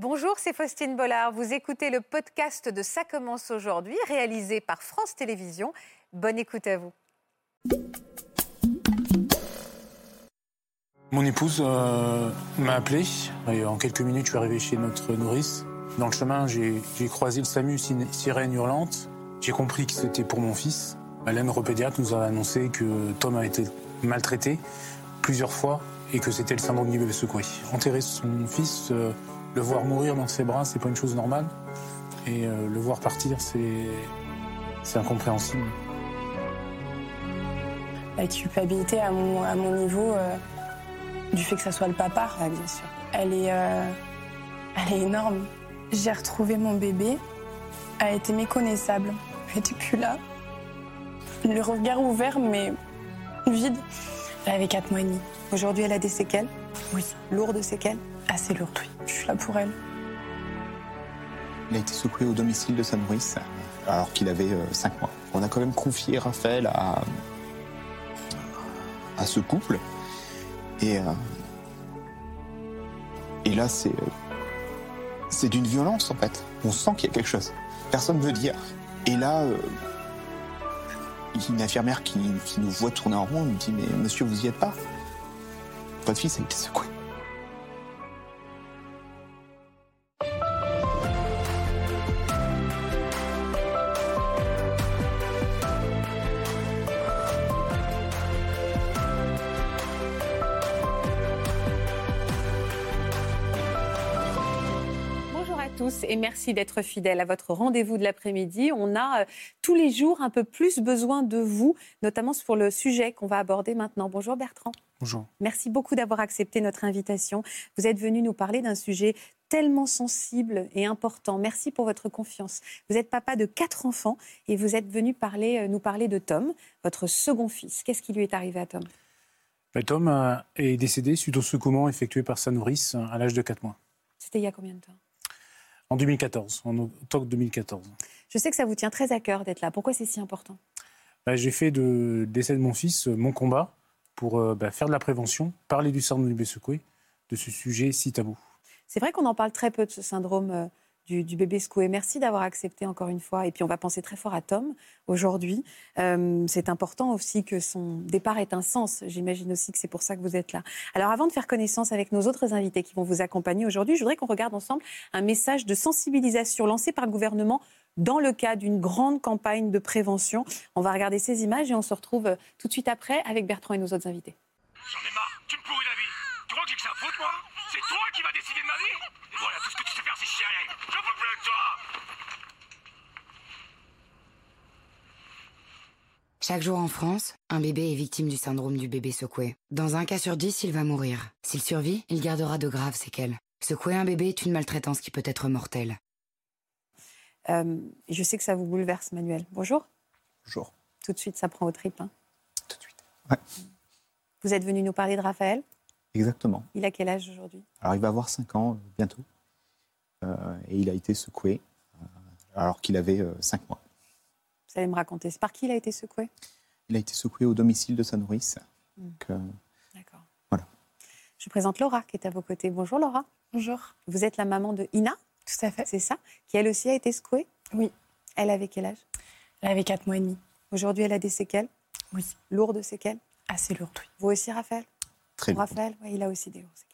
Bonjour, c'est Faustine Bollard. Vous écoutez le podcast de Ça commence aujourd'hui, réalisé par France Télévisions. Bonne écoute à vous. Mon épouse euh, m'a appelé et en quelques minutes je suis arrivé chez notre nourrice. Dans le chemin j'ai croisé le SAMU, sirène hurlante. J'ai compris que c'était pour mon fils. La neuropédiatre nous a annoncé que Tom a été maltraité plusieurs fois et que c'était le syndrome du bébé secoué. Enterrer son fils, euh, le voir mourir dans ses bras, c'est pas une chose normale. Et euh, le voir partir, c'est incompréhensible. La culpabilité à mon, à mon niveau euh, du fait que ça soit le papa, bien sûr. Elle est, elle est énorme. J'ai retrouvé mon bébé, elle était méconnaissable, elle était plus là. Le regard ouvert, mais vide. Elle avait 4 mois et demi. Aujourd'hui, elle a des séquelles Oui. Lourdes séquelles Assez lourdes, oui. Je suis là pour elle. Il a été secoué au domicile de sa nourrice alors qu'il avait 5 euh, mois. On a quand même confié Raphaël à, ce couple. Et, euh, et là, c'est, c'est d'une violence en fait. On sent qu'il y a quelque chose. Personne ne veut dire. Et là, euh, une infirmière qui, nous voit tourner en rond nous dit Mais monsieur, vous y êtes pas? Votre fils a été secoué. Et merci d'être fidèles à votre rendez-vous de l'après-midi. On a euh, tous les jours un peu plus besoin de vous, notamment pour le sujet qu'on va aborder maintenant. Bonjour Bertrand. Bonjour. Merci beaucoup d'avoir accepté notre invitation. Vous êtes venu nous parler d'un sujet tellement sensible et important. Merci pour votre confiance. Vous êtes papa de quatre enfants et vous êtes venu parler, euh, nous parler de Tom, votre second fils. Qu'est-ce qui lui est arrivé à Tom? Ben, Tom euh, est décédé suite au secouement effectué par sa nourrice à l'âge de 4 mois. C'était il y a combien de temps? En 2014, en octobre 2014. Je sais que ça vous tient très à cœur d'être là. Pourquoi c'est si important? Bah, J'ai fait de décès de mon fils euh, mon combat pour euh, bah, faire de la prévention, parler du syndrome du bébé secoué, de ce sujet si tabou. C'est vrai qu'on en parle très peu de ce syndrome du, bébé secoué. Merci d'avoir accepté encore une fois. Et puis on va penser très fort à Tom aujourd'hui. Euh, c'est important aussi que son départ ait un sens. J'imagine aussi que c'est pour ça que vous êtes là. Alors avant de faire connaissance avec nos autres invités qui vont vous accompagner aujourd'hui, je voudrais qu'on regarde ensemble un message de sensibilisation lancé par le gouvernement dans le cadre d'une grande campagne de prévention. On va regarder ces images et on se retrouve tout de suite après avec Bertrand et nos autres invités. J'en ai marre, tu me pourris la vie. Tu crois que j'ai que ça moi? C'est toi qui vas décider de ma vie Et voilà, tout ce que tu sais faire, c'est chialer. J'en peux plus avec toi Chaque jour en France, un bébé est victime du syndrome du bébé secoué. Dans un cas sur dix, il va mourir. S'il survit, il gardera de graves séquelles. Secouer un bébé est une maltraitance qui peut être mortelle. Euh, je sais que ça vous bouleverse, Manuel. Bonjour. Bonjour. Tout de suite, ça prend au tripes. Hein. Tout de suite. Ouais. Vous êtes venu nous parler de Raphaël? Exactement. Il a quel âge aujourd'hui? Alors, il va avoir 5 ans euh, bientôt. Euh, et il a été secoué euh, alors qu'il avait 5 mois. Vous allez me raconter. C'est par qui il a été secoué? Il a été secoué au domicile de sa nourrice. Hmm. D'accord. Voilà. Je présente Laura qui est à vos côtés. Bonjour Laura. Bonjour. Vous êtes la maman de Ina Tout à fait. C'est ça? Qui elle aussi a été secouée? Oui. Elle avait quel âge? Elle avait 4 mois et demi. Aujourd'hui, elle a des séquelles? Oui. Lourdes séquelles? Assez lourdes, oui. Vous aussi, Raphaël? Très Raphaël, oui, il a aussi des lourdes séquelles.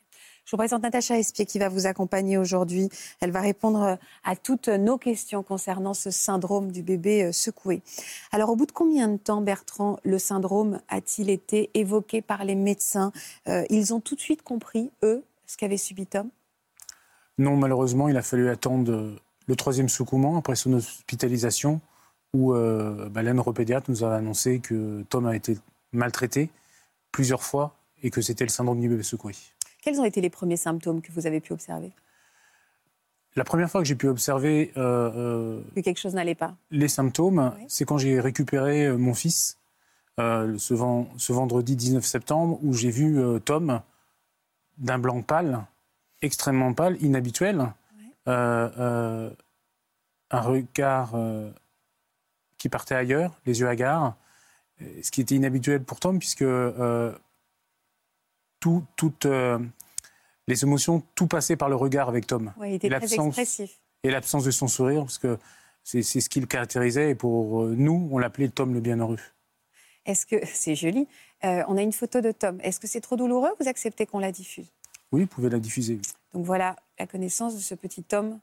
Je vous présente Natacha Espier qui va vous accompagner aujourd'hui. Elle va répondre euh, à toutes nos questions concernant ce syndrome du bébé euh, secoué. Alors, au bout de combien de temps, Bertrand, le syndrome a-t-il été évoqué par les médecins euh, Ils ont tout de suite compris, eux, ce qu'avait subi Tom? Non, malheureusement, il a fallu attendre le troisième secouement après son hospitalisation où euh, bah, nous a annoncé que Tom a été maltraité plusieurs fois et que c'était le syndrome du bébé secoué. Quels ont été les premiers symptômes que vous avez pu observer? La première fois que j'ai pu observer... Euh, euh, que quelque chose n'allait pas. Les symptômes, c'est quand j'ai récupéré euh, mon fils ce, vendredi 19 septembre, où j'ai vu Tom d'un blanc pâle, extrêmement pâle, inhabituel, un regard qui partait ailleurs, les yeux hagards, ce qui était inhabituel pour Tom, puisque tout, toute, euh, les émotions, tout passait par le regard avec Tom. Ouais, il était Et très expressif. Et l'absence de son sourire, parce que c'est ce qui le caractérisait. Et pour euh, nous, on l'appelait Tom le bienheureux. Est-ce que c'est joli Euh, On a une photo de Tom. Est-ce que c'est trop douloureux Vous acceptez qu'on la diffuse? Oui, vous pouvez la diffuser. Donc voilà la connaissance de ce petit homme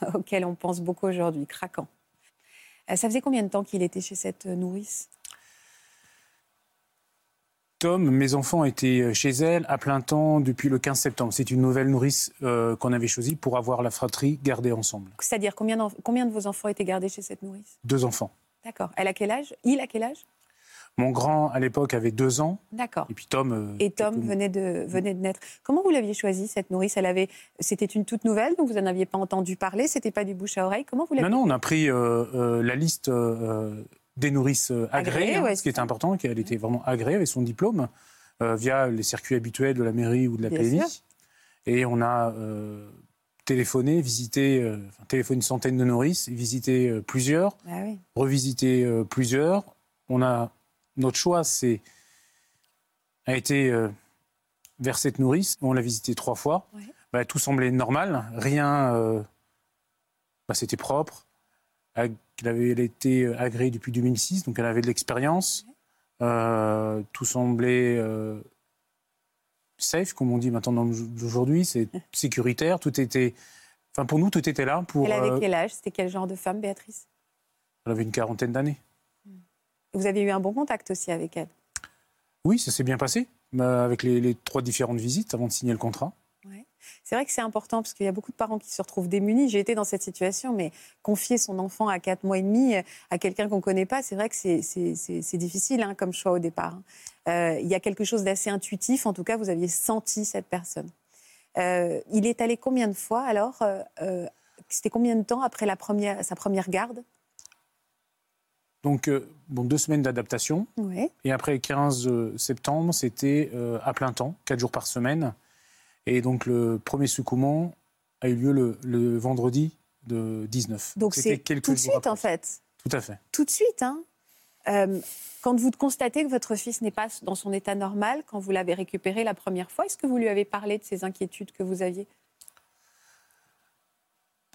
auquel on pense beaucoup aujourd'hui, craquant. Euh, Ça faisait combien de temps qu'il était chez cette nourrice? Tom, mes enfants étaient chez elle à plein temps depuis le 15 septembre. C'est une nouvelle nourrice euh, qu'on avait choisie pour avoir la fratrie gardée ensemble. C'est-à-dire combien, de vos enfants étaient gardés chez cette nourrice? Deux enfants. D'accord. Elle a quel âge? Il a quel âge? Mon grand, à l'époque, avait deux ans. D'accord. Et puis Tom. euh, Et Tom venait de, venait de naître. Comment vous l'aviez choisie, cette nourrice? Elle avait, C'était une toute nouvelle, donc vous n'en aviez pas entendu parler, c'était pas du bouche à oreille? Comment vous Non, l'aviez non, on a pris euh, euh, la liste euh, des nourrices euh, agréées, hein, ouais, ce qui était important, qu'elle était vraiment agréée avec son diplôme, euh, via les circuits habituels de la mairie ou de la PMI. Et on a euh, téléphoné, visité, euh, enfin, téléphoné une centaine de nourrices, visité plusieurs, Ah oui. revisité plusieurs. On a notre choix, c'est a été vers cette nourrice. On l'a visité trois fois. Ouais. Bah, tout semblait normal, rien. bah, C'était propre. Elle avait elle été euh, agréée depuis 2006, donc elle avait de l'expérience. Euh, tout semblait euh, safe, comme on dit maintenant aujourd'hui. C'est sécuritaire. Tout était. Enfin, pour nous, tout était là. Pour, Elle avait quel âge? C'était quel genre de femme, Béatrice? Elle avait une quarantaine d'années. Vous avez eu un bon contact aussi avec elle? Oui, ça s'est bien passé, avec les, les trois différentes visites avant de signer le contrat. Ouais. C'est vrai que c'est important parce qu'il y a beaucoup de parents qui se retrouvent démunis. J'ai été dans cette situation, mais confier son enfant à 4 mois et demi euh, à quelqu'un qu'on ne connaît pas, c'est vrai que c'est- difficile hein, comme choix au départ. hein. Euh, il y a quelque chose d'assez intuitif. En tout cas, vous aviez senti cette personne. Euh, il est allé combien de fois alors euh, C'était combien de temps après la première, sa première garde? Donc, bon, deux semaines d'adaptation. Oui. Et après le 15 septembre, c'était à plein temps, quatre jours par semaine. Et donc, le premier secouement a eu lieu le, le vendredi de 19. Donc c'est tout de suite en fait. Tout à fait. Tout de suite. Hein. Euh, quand vous constatez que votre fils n'est pas dans son état normal, quand vous l'avez récupéré la première fois, est-ce que vous lui avez parlé de ces inquiétudes que vous aviez?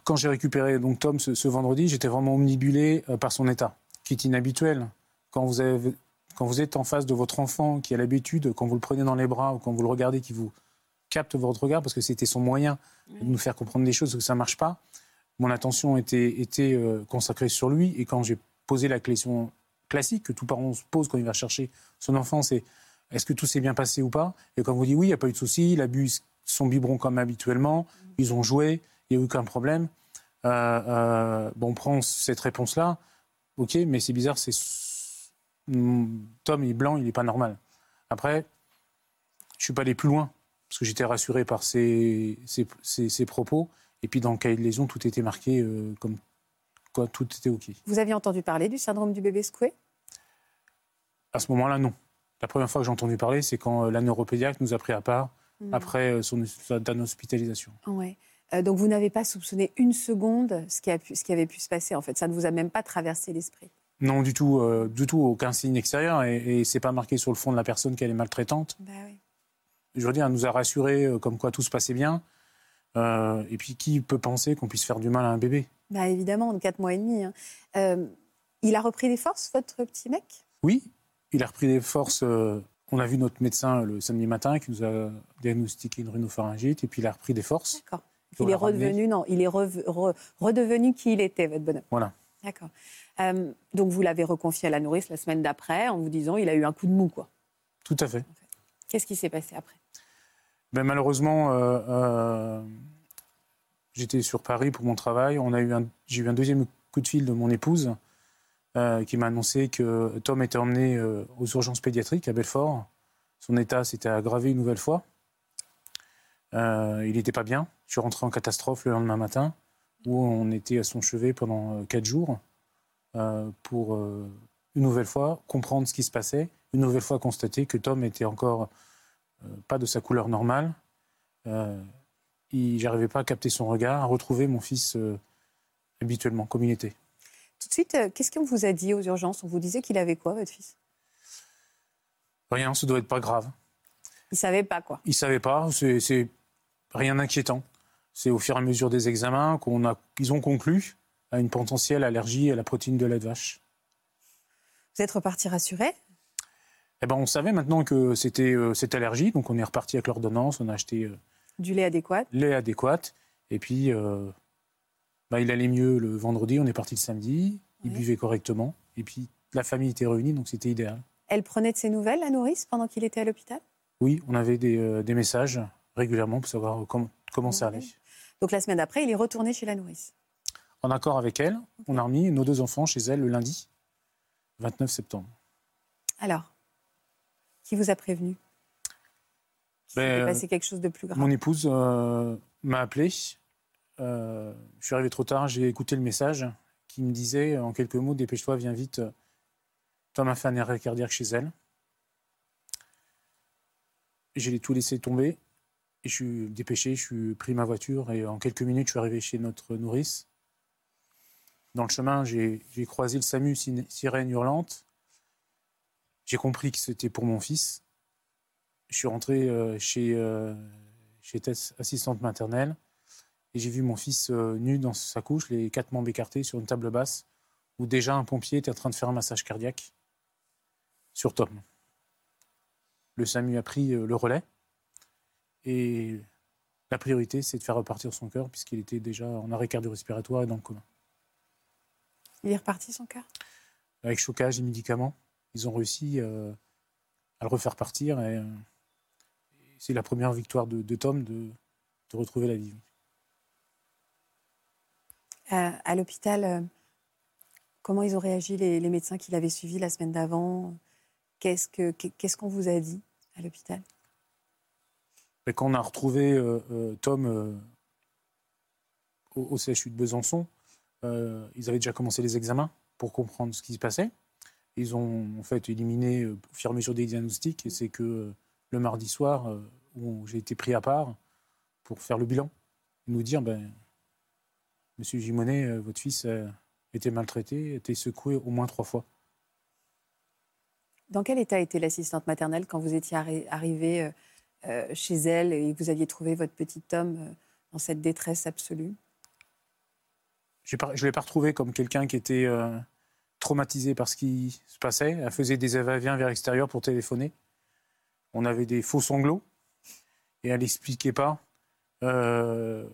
Quand j'ai récupéré donc Tom ce, ce vendredi, j'étais vraiment omnibulé euh, par son état, qui est inhabituel. Quand vous, avez, quand vous êtes en face de votre enfant, qui a l'habitude, quand vous le prenez dans les bras ou quand vous le regardez, qui vous capte votre regard, parce que c'était son moyen de nous faire comprendre des choses, que ça ne marche pas, mon attention était, était euh, consacrée sur lui. Et quand j'ai posé la question classique que tout parent se pose quand il va chercher son enfant, c'est est-ce que tout s'est bien passé ou pas? Et quand vous dit oui, il n'y a pas eu de souci, il a bu son biberon comme habituellement, ils ont joué, il n'y a eu aucun problème. Euh, euh, bon, on prend cette réponse-là, ok, mais c'est bizarre, c'est Hmm, Tom il est blanc, il n'est pas normal. Après, je suis pas allé plus loin parce que j'étais rassuré par ses, ses, ses- ses propos. Et puis dans le cahier de lésion, tout était marqué euh, comme quoi tout était ok. Vous aviez entendu parler du syndrome du bébé secoué? À ce moment-là, non. La première fois que j'ai entendu parler, c'est quand euh, la neuropédiatre nous a pris à part après euh, son, sa sa hospitalisation. Ouais. Euh, donc vous n'avez pas soupçonné une seconde ce qui, a pu- ce qui avait pu se passer en fait. Ça ne vous a même pas traversé l'esprit? Non, du tout, euh, du tout, aucun signe extérieur. Et, et c'est pas marqué sur le fond de la personne qu'elle est maltraitante. Bah oui. Je veux dire, elle nous a rassurés euh, comme quoi tout se passait bien. Euh, et puis, qui peut penser qu'on puisse faire du mal à un bébé? Bah évidemment, de 4 mois et demi. hein. Euh, il a repris des forces, votre petit mec? Oui, il a repris des forces. euh, on a vu notre médecin le samedi matin qui nous a diagnostiqué une rhinopharyngite. Et puis, il a repris des forces. D'accord. Il est redevenu, non, il est re- redevenu qui il était, votre bonhomme. Voilà. D'accord. Donc vous l'avez reconfié à la nourrice la semaine d'après en vous disant il a eu un coup de mou, quoi. Tout à fait. Qu'est-ce qui s'est passé après? Ben, malheureusement, euh, euh, j'étais sur Paris pour mon travail. On a eu j'ai eu un deuxième coup de fil de mon épouse euh, qui m'a annoncé que Tom était emmené aux urgences pédiatriques à Belfort. Son état s'était aggravé une nouvelle fois. Il n'était pas bien. Je suis rentré en catastrophe le lendemain matin où on était à son chevet pendant quatre jours pour une nouvelle fois comprendre ce qui se passait, une nouvelle fois constater que Tom était encore pas de sa couleur normale. Euh, J'arrivais pas à capter son regard, à retrouver mon fils euh, habituellement, comme il était. Tout de suite, euh, qu'est-ce qu'on vous a dit aux urgences? On vous disait qu'il avait quoi, votre fils? Rien, ça doit être pas grave. Il savait pas quoi. Il savait pas, c'est Rien d'inquiétant. C'est au fur et à mesure des examens qu'on a, qu'ils ont conclu à une potentielle allergie à la protéine de lait de vache. Vous êtes reparti rassuré? Eh ben, on savait maintenant que c'était euh, cette allergie, donc on est reparti avec l'ordonnance, on a acheté euh, Du lait adéquat lait adéquat, et puis euh, bah, il allait mieux le vendredi, on est parti le samedi, il Ouais. buvait correctement, et puis la famille était réunie, donc c'était idéal. Elle prenait de ses nouvelles, la nourrice, pendant qu'il était à l'hôpital? Oui, on avait des, des messages régulièrement pour savoir comment, comment ça allait. Donc la semaine d'après, il est retourné chez la nourrice. En accord avec elle, on a remis nos deux enfants chez elle le lundi 29 septembre. Alors, qui vous a prévenu? Qu'il Ben, s'était euh, passé quelque chose de plus grave? Mon épouse euh, m'a appelé. Euh, je suis arrivé trop tard, j'ai écouté le message qui me disait en quelques mots Dépêche-toi, viens vite. Tom a fait un arrêt cardiaque chez elle. J'ai tout laissé tomber. Et je suis dépêché, je suis pris ma voiture et en quelques minutes, je suis arrivé chez notre nourrice. Dans le chemin, j'ai croisé le SAMU, sirène hurlante. J'ai compris que c'était pour mon fils. Je suis rentré euh, chez, euh, chez Tess, assistante maternelle, et j'ai vu mon fils euh, nu dans sa couche, les quatre membres écartés sur une table basse, où déjà un pompier était en train de faire un massage cardiaque sur Tom. Le SAMU a pris euh, le relais, et la priorité, c'est de faire repartir son cœur, puisqu'il était déjà en arrêt cardio-respiratoire et dans le coma. Il est reparti son cœur? Avec chocage et médicaments, ils ont réussi euh, à le refaire partir, et, euh, c'est la première victoire de, de Tom de, de retrouver la vie. Euh, À l'hôpital, euh, comment ils ont réagi les, les médecins qui l'avaient suivi la semaine d'avant? Qu'est-ce que- qu'est-ce qu'on vous a dit à l'hôpital? Et quand on a retrouvé euh, Tom au, au CHU de Besançon, ils avaient déjà commencé les examens pour comprendre ce qui se passait. Ils ont en fait éliminé euh, au fur et à mesure des diagnostics, et c'est que euh, le mardi soir, euh, où j'ai été pris à part pour faire le bilan, nous dire ben, Monsieur Gimonet, euh, votre fils a été maltraité, a été secoué au moins trois fois. Dans quel état était l'assistante maternelle quand vous étiez arri- arrivé euh, euh, chez elle et que vous aviez trouvé votre petit euh, dans cette détresse absolue? Je ne l'ai pas retrouvé comme quelqu'un qui était euh, traumatisé par ce qui se passait. Elle faisait des va-et-vient vers l'extérieur pour téléphoner. On avait des faux sanglots et elle n'expliquait pas. Euh,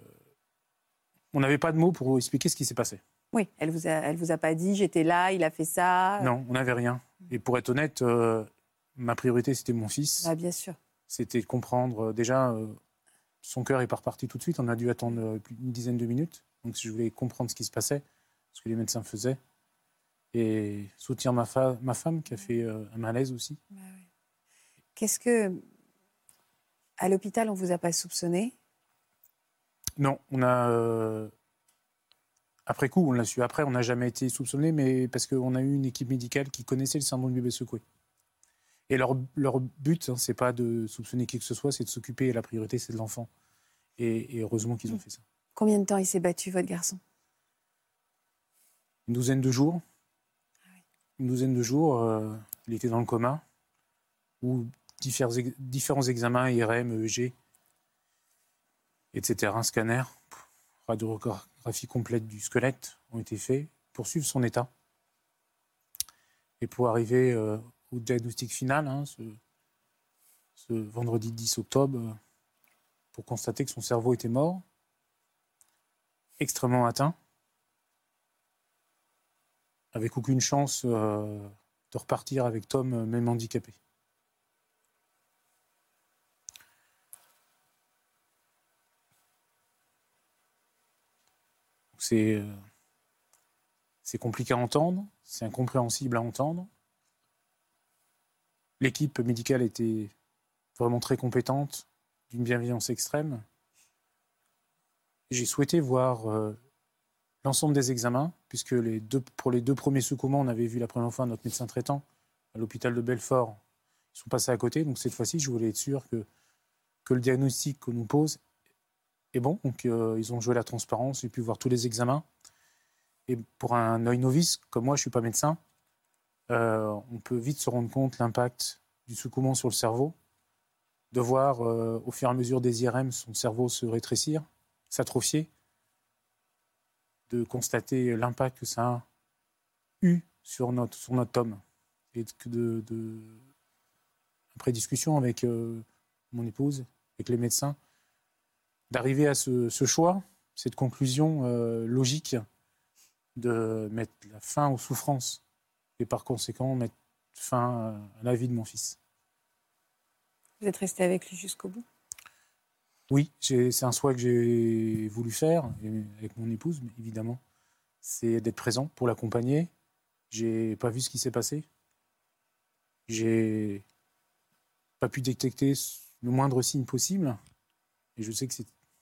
on n'avait pas de mots pour expliquer ce qui s'est passé. Oui, elle vous a, elle vous a pas dit j'étais là, il a fait ça. Non, on n'avait rien. Et pour être honnête, euh, ma priorité, c'était mon fils. Ah, bien sûr. C'était de comprendre. euh, déjà, euh, son cœur est pas reparti tout de suite. On a dû attendre d'une dizaine de minutes. Donc, je voulais comprendre ce qui se passait, ce que les médecins faisaient. Et soutenir ma, fa- ma femme qui a fait euh, un malaise aussi. Qu'est-ce que à l'hôpital on vous a pas soupçonné? Non, on a. euh, après coup, on l'a su après, on n'a jamais été soupçonné, mais parce qu'on a eu une équipe médicale qui connaissait le syndrome du bébé secoué. Et leur, leur but, hein, c'est pas de soupçonner qui que ce soit, c'est de s'occuper, et la priorité, c'est de l'enfant. Et, et heureusement qu'ils ont fait ça. Combien de temps il s'est battu votre garçon? Une douzaine de jours. Une douzaine de jours, euh, il était dans le coma, où différents, ex- différents examens, IRM, EEG, etc., un scanner, radiographie complète du squelette ont été faits pour suivre son état. Et pour arriver euh, au diagnostic final, hein, ce, ce vendredi 10 octobre, euh, pour constater que son cerveau était mort, extrêmement atteint, avec aucune chance euh, de repartir avec Tom, euh, même handicapé. C'est euh, c'est compliqué à entendre, c'est incompréhensible à entendre. L'équipe médicale était vraiment très compétente, d'une bienveillance extrême. J'ai souhaité voir l'ensemble des examens, puisque pour les deux premiers secouements, on avait vu la première fois notre médecin traitant à l'hôpital de Belfort. Ils sont passés à côté, donc cette fois-ci, je voulais être sûr que, le diagnostic qu'on nous pose est bon. Donc euh, ils ont joué la transparence, j'ai pu voir tous les examens. Et pour un œil novice, comme moi, je ne suis pas médecin, euh, on peut vite se rendre compte l'impact du secouement sur le cerveau. de voir euh, au fur et à mesure des IRM son cerveau se rétrécir, s'atrophier, de constater l'impact que ça a eu sur notre, sur notre homme. Et de, de après discussion avec euh, mon épouse, avec les médecins, d'arriver à ce, choix, cette conclusion euh, logique de mettre la fin aux souffrances et par conséquent mettre fin à la vie de mon fils. Vous êtes resté avec lui jusqu'au bout? Oui, c'est un choix que j'ai voulu faire avec mon épouse, évidemment. C'est d'être présent pour l'accompagner. J'ai pas vu ce qui s'est passé. J'ai pas pu détecter le moindre signe possible. Et je sais que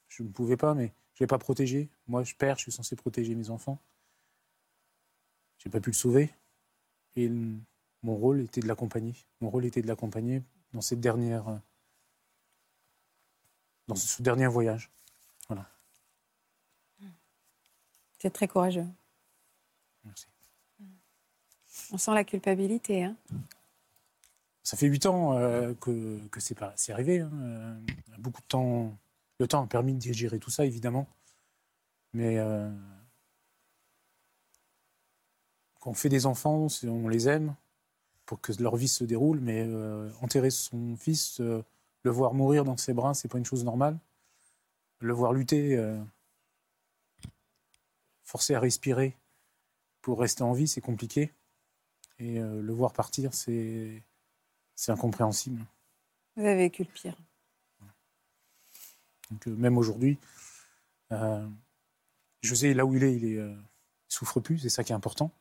je ne pouvais pas, mais je l'ai pas protégé. Moi, je perds, je suis censé protéger mes enfants. J'ai pas pu le sauver. Et mon rôle était de l'accompagner. Mon rôle était de l'accompagner dans cette dernière, dans ce dernier voyage. Voilà. C'est très courageux. Merci. On sent la culpabilité. Hein ça fait huit ans euh, que, que c'est arrivé. Hein. Euh, beaucoup de temps. Le temps a permis de digérer tout ça, évidemment. Mais euh, quand on fait des enfants, on les aime pour que leur vie se déroule, mais enterrer son fils, le voir mourir dans ses bras, c'est pas une chose normale. Le voir lutter, forcer à respirer pour rester en vie, c'est compliqué. Et le voir partir, c'est incompréhensible. Vous avez vécu le pire. Donc, euh, même aujourd'hui, euh, José, là où il est, il ne euh, souffre plus, c'est ça qui est important.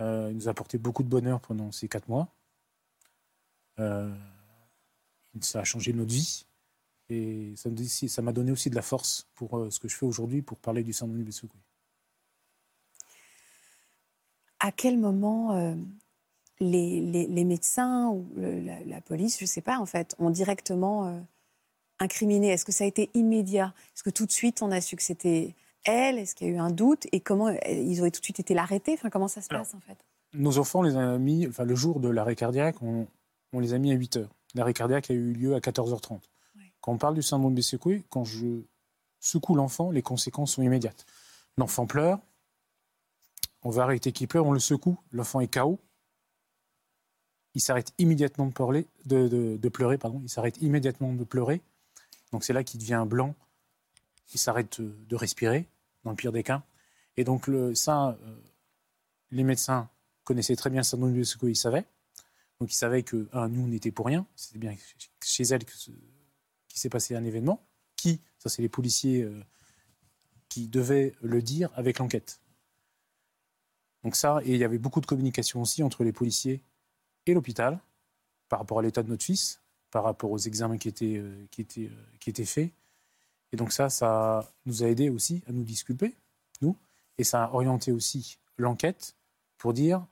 il nous a apporté beaucoup de bonheur pendant ces quatre mois. Ça a changé notre vie. Et ça m'a donné aussi de la force pour ce que je fais aujourd'hui, pour parler du syndrome du Bessoukoué. À quel moment les, médecins ou la, police, je ne sais pas, en fait, ont directement euh, incriminé? Est-ce que ça a été immédiat? Est-ce que tout de suite on a su que c'était elle? Est-ce qu'il y a eu un doute? Et comment euh, ils auraient tout de suite été l'arrêter Enfin, comment ça se passe en fait? Nos enfants, les a mis, enfin, le jour de l'arrêt cardiaque, on, les a mis à 8 heures. L'arrêt cardiaque a eu lieu à 14h30. Quand on parle du syndrome Bessécoué, quand je secoue l'enfant, les conséquences sont immédiates. L'enfant pleure, on va arrêter qu'il pleure, on le secoue, l'enfant est KO, il s'arrête immédiatement de pleurer, de, pleurer pardon. il s'arrête immédiatement de pleurer. Donc c'est là qu'il devient blanc, il s'arrête de, respirer, dans le pire des cas. Et donc le, ça, euh, les médecins connaissaient très bien le syndrome de ils savaient. Donc ils savaient que nous, on n'était pour rien. C'était bien chez elle qu'il s'est passé un événement. Qui Ça, c'est les policiers euh, qui devaient le dire avec l'enquête. Donc ça, et il y avait beaucoup de communication aussi entre les policiers et l'hôpital par rapport à l'état de notre fils, par rapport aux examens qui étaient, euh, qui étaient, euh, qui étaient faits. Et donc ça, ça nous a aidé aussi à nous disculper, nous, et ça a orienté aussi l'enquête pour dire,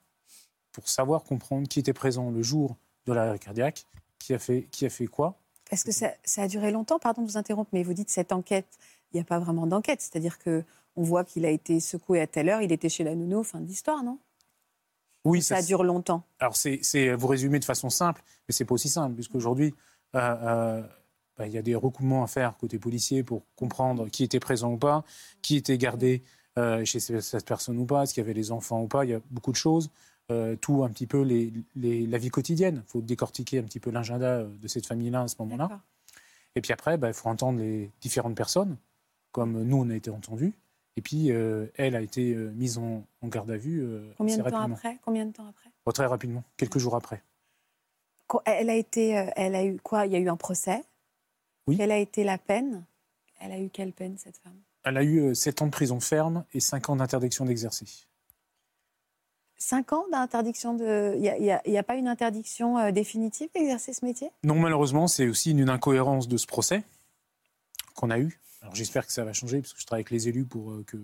pour savoir comprendre qui était présent le jour de l'arrêt cardiaque, qui a fait, qui a fait quoi. Est-ce que ça, ça, a duré longtemps Pardon de vous interrompre, mais vous dites cette enquête, il n'y a pas vraiment d'enquête, c'est-à-dire que on voit qu'il a été secoué à telle heure, il était chez la nounou, fin de l'histoire, non? Oui, ça, dure longtemps. Alors, c'est vous résumez de façon simple, mais c'est pas aussi simple, puisqu'aujourd'hui, euh, euh, bah, il y a des recoupements à faire côté policier pour comprendre qui était présent ou pas, qui était gardé euh, chez cette personne ou pas, est-ce qu'il y avait les enfants ou pas. Il y a beaucoup de choses. Tout un petit peu les, la vie quotidienne. Il faut décortiquer un petit peu l'agenda de cette famille-là à ce moment-là. Et puis après, bah, il faut entendre les différentes personnes, comme nous, on a été entendus. Et puis, euh, elle a été euh, mise en, garde à vue. Euh, Combien de temps après? Combien de temps après? Oh, Très rapidement, quelques jours après. Elle a été, elle a eu quoi? Il y a eu un procès? Oui. Quelle a été la peine? Elle a eu quelle peine cette femme? Elle a eu 7 ans de prison ferme et 5 ans d'interdiction d'exercer. 5 ans d'interdiction de. Il n'y a, pas une interdiction définitive d'exercer ce métier? Non, malheureusement, c'est aussi une incohérence de ce procès qu'on a eu. Alors j'espère que ça va changer, parce que je travaille avec les élus pour euh, que,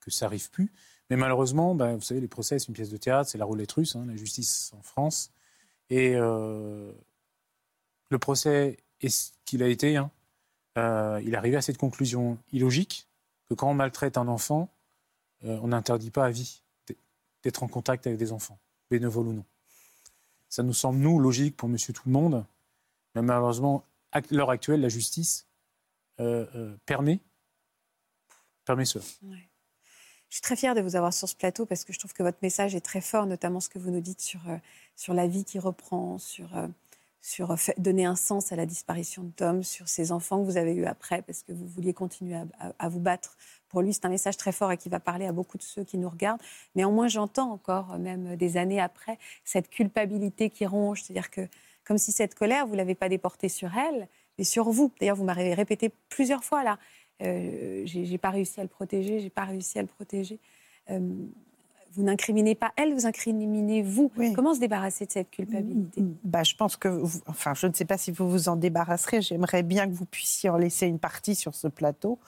que ça n'arrive plus. Mais malheureusement, ben, vous savez, les procès, c'est une pièce de théâtre, c'est la roulette russe, hein, la justice en France. Et euh, le procès est ce qu'il a été. Hein. Euh, il est arrivé à cette conclusion illogique que quand on maltraite un enfant, on n'interdit pas à vie d'être en contact avec des enfants, bénévoles ou non. Ça nous semble, nous, logique pour monsieur tout le monde, Mais malheureusement, à l'heure actuelle, la justice euh, euh, permet, permet cela. Je suis très fière de vous avoir sur ce plateau parce que je trouve que votre message est très fort, notamment ce que vous nous dites sur, euh, sur la vie qui reprend, sur, sur donner un sens à la disparition de Tom, sur ces enfants que vous avez eus après parce que vous vouliez continuer à, à vous battre. Pour lui, c'est un message très fort et qui va parler à beaucoup de ceux qui nous regardent. Néanmoins, j'entends encore, même des années après, cette culpabilité qui ronge. C'est-à-dire que comme si cette colère, vous ne l'avez pas déportée sur elle, mais sur vous. D'ailleurs, vous m'avez répété plusieurs fois là, euh, j'ai pas réussi à le protéger, j'ai pas réussi à le protéger. Euh, vous n'incriminez pas elle, vous incriminez vous. Comment se débarrasser de cette culpabilité? Mm, mm, bah, Je pense que, enfin, je ne sais pas si vous vous en débarrasserez. J'aimerais bien que vous puissiez en laisser une partie sur ce plateau.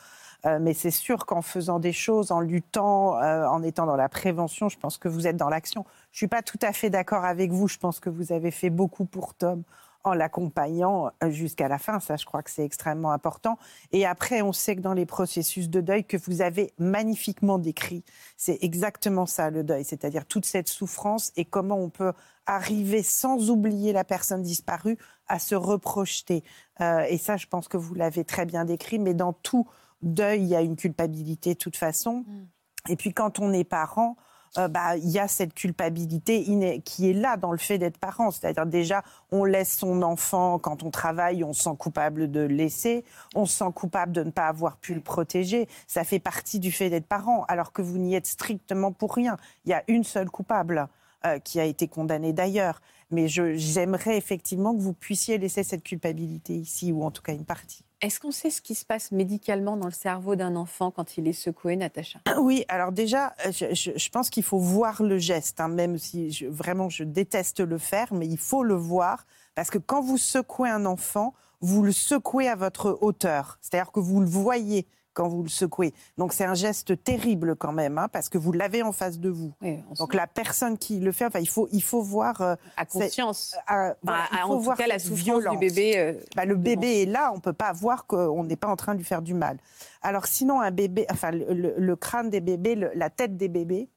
Euh, mais c'est sûr qu'en faisant des choses, en luttant, euh, en étant dans la prévention, je pense que vous êtes dans l'action. Je ne suis pas tout à fait d'accord avec vous. Je pense que vous avez fait beaucoup pour Tom en l'accompagnant euh, jusqu'à la fin. Ça, je crois que c'est extrêmement important. Et après, on sait que dans les processus de deuil que vous avez magnifiquement décrit, c'est exactement ça le deuil, c'est-à-dire toute cette souffrance et comment on peut arriver sans oublier la personne disparue à se reprojeter. et ça, je pense que vous l'avez très bien décrit, mais dans tout deuil, il y a une culpabilité de toute façon. Mm. Et puis quand on est parent, euh, bah, il y a cette culpabilité qui est là dans le fait d'être parent. C'est-à-dire déjà, on laisse son enfant quand on travaille, on se sent coupable de le laisser, on se sent coupable de ne pas avoir pu le protéger. Ça fait partie du fait d'être parent, alors que vous n'y êtes strictement pour rien. Il y a une seule coupable euh, qui a été condamnée d'ailleurs. Mais j'aimerais effectivement que vous puissiez laisser cette culpabilité ici, ou en tout cas une partie. Est-ce qu'on sait ce qui se passe médicalement dans le cerveau d'un enfant quand il est secoué, Natacha? Oui, alors déjà, euh, je, pense qu'il faut voir le geste, hein, même si vraiment je déteste le faire, mais il faut le voir, parce que quand vous secouez un enfant, vous le secouez à votre hauteur, c'est-à-dire que vous le voyez quand vous le secouez. Donc c'est un geste terrible quand même, hein, parce que vous l'avez en face de vous. Donc la personne qui le fait, enfin, il faut, il faut voir. Euh, à conscience. Euh, il faut en voir tout cas, la souffrance du bébé. Euh, bah, le bébé est là, on peut pas voir qu'on n'est pas en train de lui faire du mal. Alors sinon, un bébé, enfin le, crâne des bébés, la tête des bébés,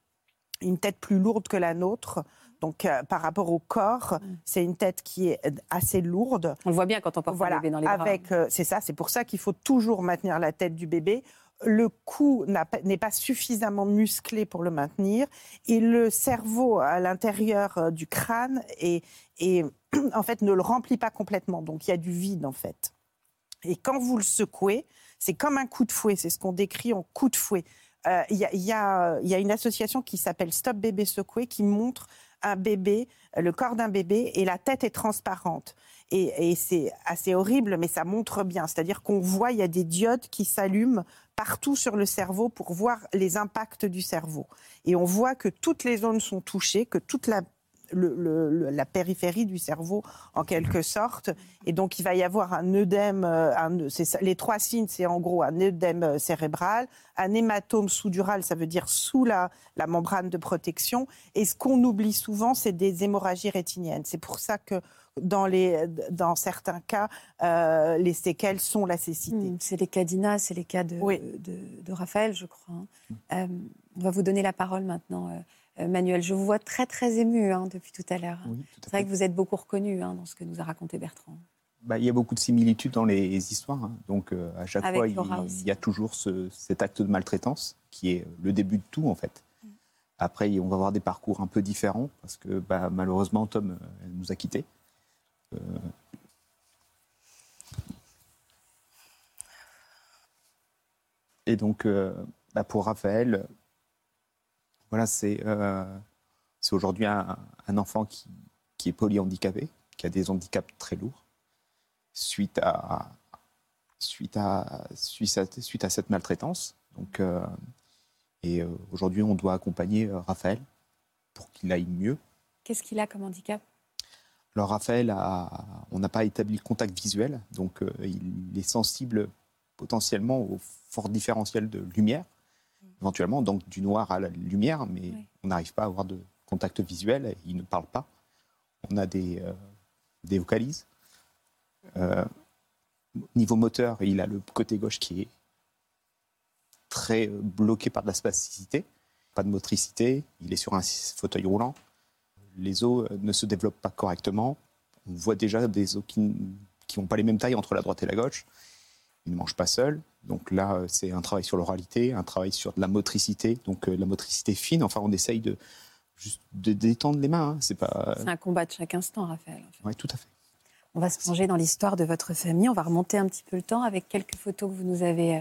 une tête plus lourde que la nôtre. Donc, euh, par rapport au corps, mm. c'est une tête qui est assez lourde. On le voit bien quand on porte le bébé dans les bras. Avec, euh, c'est ça, c'est pour ça qu'il faut toujours maintenir la tête du bébé. Le cou n'est pas suffisamment musclé pour le maintenir et le cerveau à l'intérieur euh, du crâne est, en fait ne le remplit pas complètement. Donc il y a du vide en fait. Et quand vous le secouez, c'est comme un coup de fouet. C'est ce qu'on décrit en coup de fouet. Il y, y, a une association qui s'appelle Stop Bébé Secoué qui montre un bébé, le corps d'un bébé, et la tête est transparente. Et, c'est assez horrible, mais ça montre bien. C'est-à-dire qu'on voit, il y a des diodes qui s'allument partout sur le cerveau pour voir les impacts du cerveau. Et on voit que toutes les zones sont touchées, que toute la la périphérie du cerveau en quelque sorte. Et donc il va y avoir un œdème, euh, les trois signes, c'est en gros un œdème euh, cérébral, un hématome sous-dural, ça veut dire sous la, la membrane de protection. Et ce qu'on oublie souvent, c'est des hémorragies rétiniennes. C'est pour ça que dans, les, dans certains cas, euh, les séquelles sont la cécité. Hmm, c'est les cas d'Ina, c'est les cas de, de, Raphaël, je crois. Hein. on va vous donner la parole maintenant. Euh, Manuel. Je vous vois très très ému hein, depuis tout à l'heure. c'est vrai que vous êtes beaucoup reconnu hein, dans ce que nous a raconté Bertrand. Bah, il y a beaucoup de similitudes dans les histoires. Hein. Donc euh, à chaque fois, il, y a toujours cet acte de maltraitance qui est le début de tout en fait. Mm. Après, on va avoir des parcours un peu différents parce que bah, malheureusement, Tom euh, elle nous a quittés. Et donc, bah, pour Raphaël, voilà, euh, c'est aujourd'hui un, enfant qui, qui est polyhandicapé, qui a des handicaps très lourds, suite à, suite à, suite à, cette maltraitance. Donc, euh, et euh, aujourd'hui, on doit accompagner Raphaël pour qu'il aille mieux. Qu'est-ce qu'il a comme handicap? Alors, Raphaël, a, on n'a pas établi le contact visuel, donc il est sensible potentiellement au fort différentiel de lumière éventuellement, donc du noir à la lumière, mais on n'arrive pas à avoir de contact visuel, il ne parle pas. On a des, euh, des vocalises. Euh, niveau moteur, il a le côté gauche qui est très euh, bloqué par de la spasticité, pas de motricité, il est sur un fauteuil roulant. Les os ne se développent pas correctement. On voit déjà des os qui n'ont pas les mêmes tailles entre la droite et la gauche. Ils ne mangent pas seuls. Donc là, euh, c'est un travail sur l'oralité, un travail sur de la motricité, donc euh, la motricité fine. Enfin, on essaye de juste de détendre les mains. hein. C'est pas. C'est un combat de chaque instant, Raphaël. en fait. Oui, tout à fait. On va se plonger dans l'histoire de votre famille. On va remonter un petit peu le temps avec quelques photos que vous nous avez euh,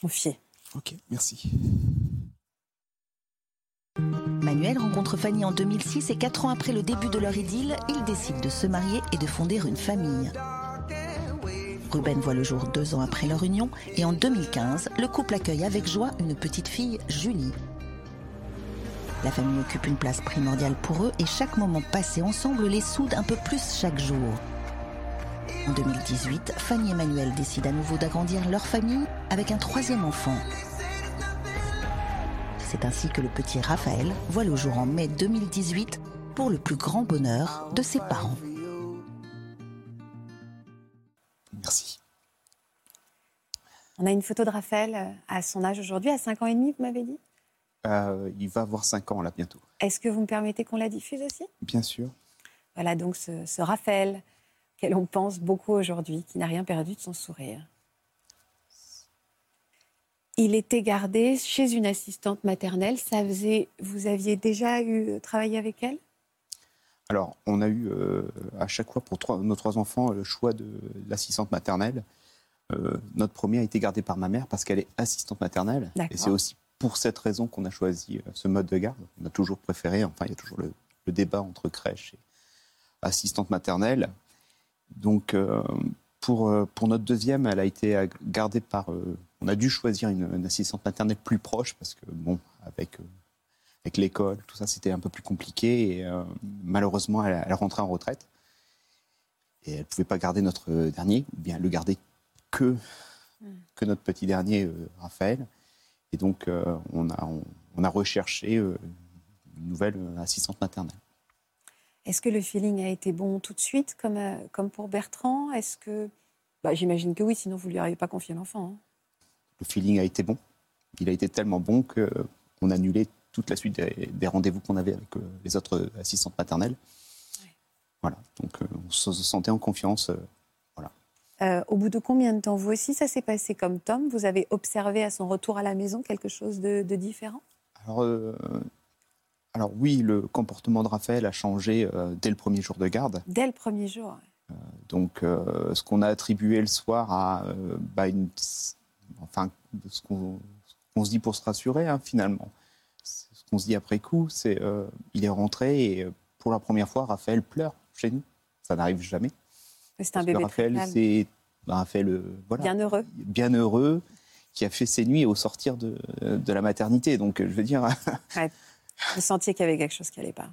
confiées. Ok, merci. Manuel rencontre Fanny en 2006 et quatre ans après le début de leur idylle, ils décident de se marier et de fonder une famille. Ruben voit le jour deux ans après leur union et en 2015, le couple accueille avec joie une petite fille, Julie. La famille occupe une place primordiale pour eux et chaque moment passé ensemble les soude un peu plus chaque jour. En 2018, Fanny et Manuel décident à nouveau d'agrandir leur famille avec un troisième enfant. C'est ainsi que le petit Raphaël voit le jour en mai 2018 pour le plus grand bonheur de ses parents. Merci. On a une photo de Raphaël euh, à son âge aujourd'hui, à 5 ans et demi, vous m'avez dit? Euh, il va avoir 5 ans là bientôt. Est-ce que vous me permettez qu'on la diffuse aussi? Bien sûr. Voilà donc ce, ce Raphaël, qu'elle on pense beaucoup aujourd'hui, qui n'a rien perdu de son sourire. Il était gardé chez une assistante maternelle. Ça faisait, vous aviez déjà eu travaillé avec elle? Alors, on a eu euh, à chaque fois pour trois- nos trois enfants le choix de l'assistante maternelle. Euh, notre premier a été gardé par ma mère parce qu'elle est assistante maternelle. Et c'est aussi pour cette raison qu'on a choisi euh, ce mode de garde. On a toujours préféré, enfin, il y a toujours le, le débat entre crèche et assistante maternelle. Donc, euh, pour, pour notre deuxième, elle a été gardée par. on a dû choisir une, une assistante maternelle plus proche parce que, bon, avec. Avec l'école, tout ça, c'était un peu plus compliqué. Et euh, malheureusement, elle, elle rentrait en retraite. Et elle ne pouvait pas garder notre dernier, ou bien le gardait que, que notre petit dernier, euh, Raphaël. Et donc, euh, on, a, on, on a recherché une nouvelle assistante maternelle. Est-ce que le feeling a été bon tout de suite, comme, comme pour Bertrand? Est-ce que. Bah, J'imagine que oui, sinon vous ne lui auriez pas confié l'enfant. hein. Le feeling a été bon. Il a été tellement bon qu'on a annulé toute la suite des, des rendez-vous qu'on avait avec euh, les autres assistantes maternelles. Voilà, donc euh, on se sentait en confiance. euh, Euh, au bout de combien de temps, vous aussi, ça s'est passé comme Tom? Vous avez observé à son retour à la maison quelque chose de, de différent? Alors, euh, alors oui, le comportement de Raphaël a changé euh, dès le premier jour de garde. Dès le premier jour. Donc, euh, ce qu'on a attribué le soir à euh, bah, une, enfin, ce qu'on ce qu'on se dit pour se rassurer, hein, finalement. Qu'on se dit après coup, c'est euh, il est rentré et euh, pour la première fois, Raphaël pleure chez nous. Ça n'arrive jamais. C'est un bébé Raphaël, c'est bah, Raphaël, euh, voilà, Bien heureux. bien heureux, qui a fait ses nuits au sortir de, de la maternité. Donc, je veux dire, Vous sentiez qu'il y avait quelque chose qui n'allait pas.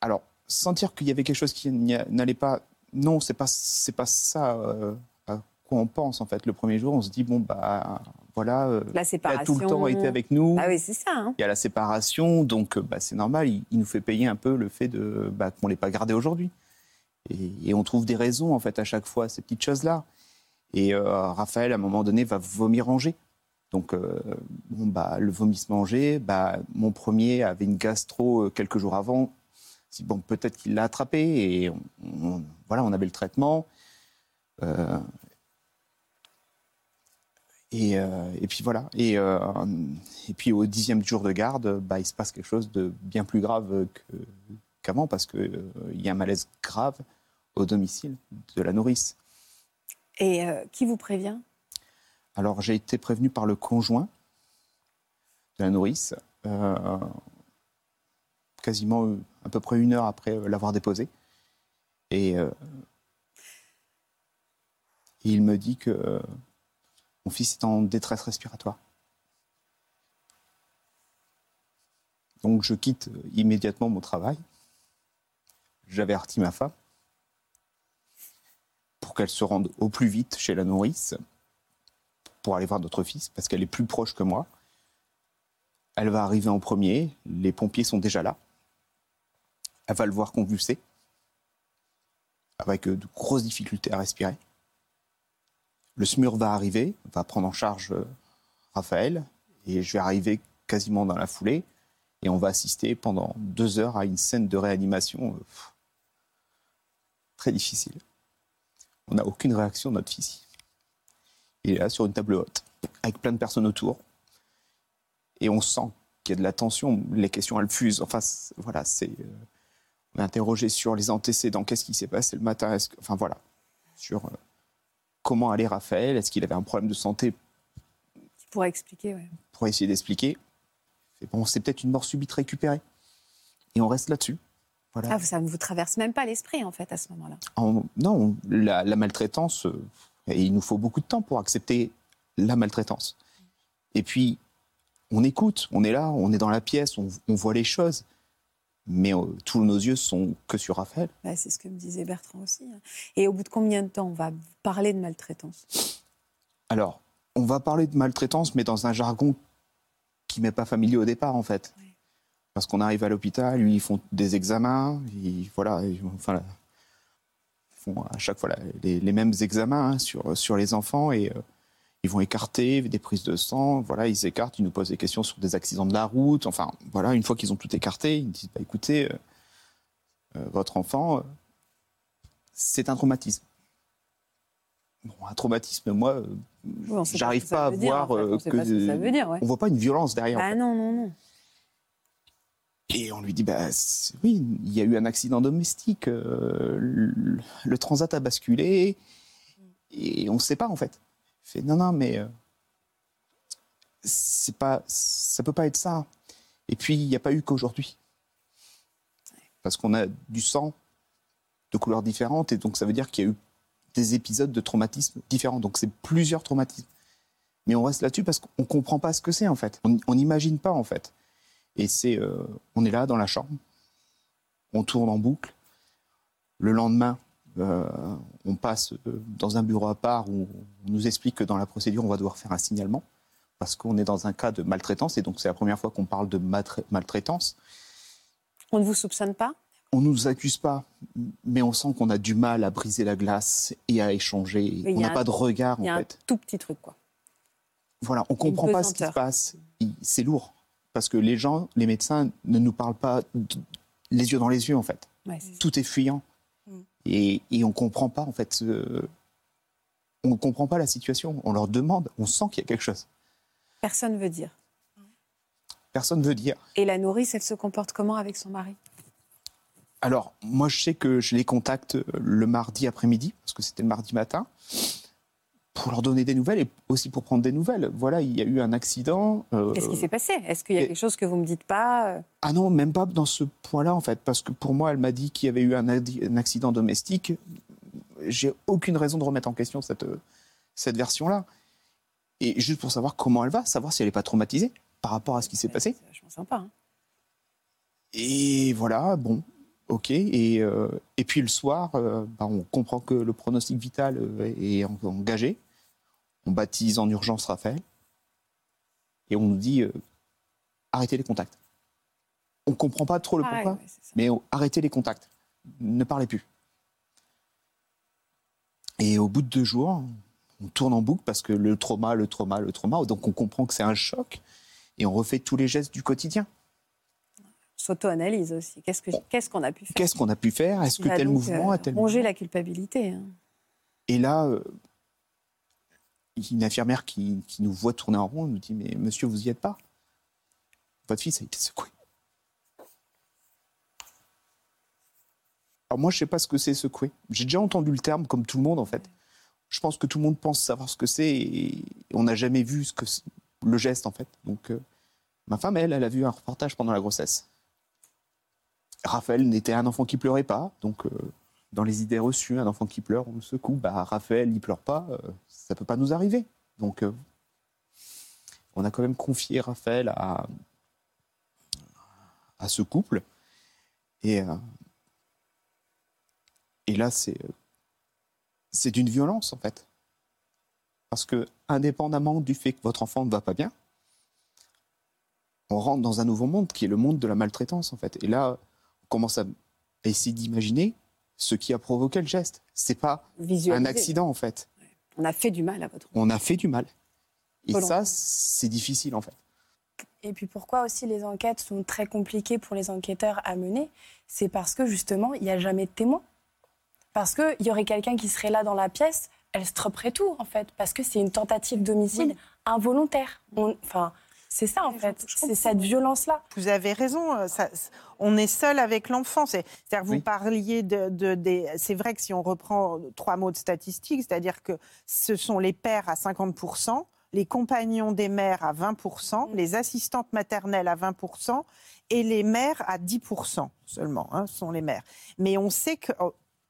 Alors, sentir qu'il y avait quelque chose qui n'allait pas, non, c'est pas, c'est pas ça euh, quoi on pense en fait. Le premier jour, on se dit bon bah voilà, euh, il a tout le temps été avec nous. Ah oui, c'est ça. hein. Il y a la séparation, donc bah, c'est normal. Il, il nous fait payer un peu le fait de bah, qu'on l'ait pas gardé aujourd'hui. Et, et on trouve des raisons en fait à chaque fois ces petites choses là. Et euh, Raphaël, à un moment donné, va vomir ranger. Donc, euh, bon, bah, le vomissement manger, bah, mon premier avait une gastro quelques jours avant. Bon, peut-être qu'il l'a attrapé et on, on- voilà, on avait le traitement. Euh, et, euh, et puis voilà. Et, euh, et puis au dixième jour de garde, bah, il se passe quelque chose de bien plus grave qu'avant parce qu'il y a un malaise grave au domicile de la nourrice. Et euh, qui vous prévient? Alors j'ai été prévenu par le conjoint de la nourrice, euh, quasiment euh, à peu près une heure après euh, l'avoir déposé. Et euh, il me dit que euh, mon fils est en détresse respiratoire. Donc je quitte euh, immédiatement mon travail. J'avertis ma femme pour qu'elle se rende au plus vite chez la nourrice pour aller voir notre fils parce qu'elle est plus proche que moi. Elle va arriver en premier, les pompiers sont déjà là. Elle va le voir convulser, avec euh, de grosses difficultés à respirer. Le SMUR va arriver, va prendre en charge euh, Raphaël, et je vais arriver quasiment dans la foulée, et on va assister pendant deux heures à une scène de réanimation euh, très difficile. On n'a aucune réaction de notre fils. Il est là sur une table haute, avec plein de personnes autour. Et on sent qu'il y a de la tension, les questions elles fusent. Enfin, voilà, c'est. euh, on est interrogé sur les antécédents, qu'est-ce qui s'est passé le matin, que- enfin voilà, sur comment allait Raphaël, est-ce qu'il avait un problème de santé pourrait expliquer, ouais. pour essayer d'expliquer. Bon, c'est peut-être une mort subite récupérée. Et on reste là-dessus. Voilà. Ah, ça ne vous traverse même pas l'esprit, en fait, à ce moment-là. En- non, la, la maltraitance, euh, et il nous faut beaucoup de temps pour accepter la maltraitance. Et puis, on écoute, on est là, on est dans la pièce, on, on voit les choses, mais euh, tous nos yeux sont que sur Raphaël. Ouais, c'est ce que me disait Bertrand aussi. hein. Et au bout de combien de temps on va parler de maltraitance? Alors, on va parler de maltraitance, mais dans un jargon qui m'est pas familier au départ, en fait. Parce qu'on arrive à l'hôpital, lui, ils font des examens, ils, voilà, ils, enfin, ils font à chaque fois les mêmes examens hein, sur, sur les enfants et euh, ils vont écarter des prises de sang, voilà, ils écartent, ils nous posent des questions sur des accidents de la route, enfin, voilà, une fois qu'ils ont tout écarté, ils disent, bah, écoutez, euh, euh, votre enfant, euh, c'est un traumatisme. Bon, un traumatisme, moi, euh, Oui, j'arrive pas à en voir fait. On sait pas ce que ça veut dire, ouais. on voit pas une violence derrière. en Ah fait. non, non, non. Et on lui dit, bah, oui, il y a eu un accident domestique, le, le transat a basculé, et on ne sait pas en fait. Fait, non, non, mais euh, c'est pas, ça peut pas être ça. Et puis, il n'y a pas eu qu'aujourd'hui. Parce qu'on a du sang de couleurs différentes, et donc ça veut dire qu'il y a eu des épisodes de traumatisme différents. Donc c'est plusieurs traumatismes. Mais on reste là-dessus parce qu'on comprend pas ce que c'est en fait. On n'imagine pas en fait. Et c'est, euh, on est là dans la chambre, on tourne en boucle. Le lendemain, euh, on passe euh, dans un bureau à part où on nous explique que dans la procédure, on va devoir faire un signalement parce qu'on est dans un cas de maltraitance et donc c'est la première fois qu'on parle de maltra- maltraitance. On ne vous soupçonne pas? On ne nous accuse pas, mais on sent qu'on a du mal à briser la glace et à échanger. Mais on n'a pas de regard Il y en a un fait. tout petit truc, quoi. Voilà, on comprend pas ce qui se passe. C'est lourd parce que les gens, les médecins, ne nous parlent pas les yeux dans les yeux en fait. Ouais. Tout est fuyant. Et, et on comprend pas en fait. ce- On ne comprend pas la situation. On leur demande, on sent qu'il y a quelque chose. Personne veut dire. Personne veut dire. Et la nourrice, elle se comporte comment avec son mari? Alors, moi, je sais que je les contacte euh, le mardi après-midi, parce que c'était le mardi matin, pour leur donner des nouvelles et aussi pour prendre des nouvelles. Voilà, il y a eu un accident. euh, Qu'est-ce qui s'est passé? Est-ce qu'il y a et- quelque chose que vous me dites pas euh? Ah non, même pas dans ce point-là, en fait, parce que pour moi, elle m'a dit qu'il y avait eu un, accident domestique. J'ai aucune raison de remettre en question cette, cette version-là. Et juste pour savoir comment elle va, savoir si elle n'est pas traumatisée par rapport à ce qui s'est passé. C'est vachement sympa. hein. Et voilà, bon, ok. Et, euh, et puis le soir, euh, bah, on comprend que le pronostic vital est en- engagé. On baptise en urgence Raphaël. Et on nous dit euh, arrêtez les contacts. On ne comprend pas trop le pourquoi, ouais, mais arrêtez les contacts. Ne parlez plus. Et au bout de deux jours, on tourne en boucle parce que le trauma, le trauma, le trauma. Donc on comprend que c'est un choc et on refait tous les gestes du quotidien. S'auto-analyse aussi. Qu'est-ce que- qu'est-ce qu'on a pu faire? Qu'est-ce qu'on a pu faire? Est-ce que tel mouvement euh, a tel ronger mouvement? la culpabilité. hein. Et là, euh, une infirmière qui, qui nous voit tourner en rond nous dit Mais monsieur, vous y êtes pas? Votre fils a été secoué. Alors moi, je sais pas ce que c'est secoué. J'ai déjà entendu le terme, comme tout le monde en fait. Je pense que tout le monde pense savoir ce que c'est et on n'a jamais vu ce que le geste en fait. Donc, euh, ma femme, elle, elle a vu un reportage pendant la grossesse. Raphaël n'était un enfant qui pleurait pas, donc euh, dans les idées reçues, un enfant qui pleure, on le secoue. Bah, Raphaël, il pleure pas, euh, ça peut pas nous arriver. Donc, euh, on a quand même confié Raphaël à, ce couple. Et, euh, et là, c'est c'est d'une violence, en fait. Parce que, indépendamment du fait que votre enfant ne va pas bien, on rentre dans un nouveau monde qui est le monde de la maltraitance, en fait. Et là, on commence à essayer d'imaginer ce qui a provoqué le geste. C'est pas un accident, en fait. On a fait du mal à votre On a fait du mal. Et ça, c'est difficile, en fait. Et puis pourquoi aussi les enquêtes sont très compliquées pour les enquêteurs à mener C'est parce que justement, il n'y a jamais de témoins. Parce qu'il y aurait quelqu'un qui serait là dans la pièce, elle stopperait tout, en fait, parce que c'est une tentative d'homicide involontaire. On- Enfin, c'est ça, en fait. C'est cette violence-là. Vous avez raison. euh, ça- on est seul avec l'enfant. C'est- C'est-à-dire, vous Oui. parliez de, de- des. C'est vrai que si on reprend trois mots de statistiques, c'est-à-dire que ce sont les pères à 50% les compagnons des mères à 20% les assistantes maternelles à 20% et les mères à 10% seulement. Hein, ce sont les mères. Mais on sait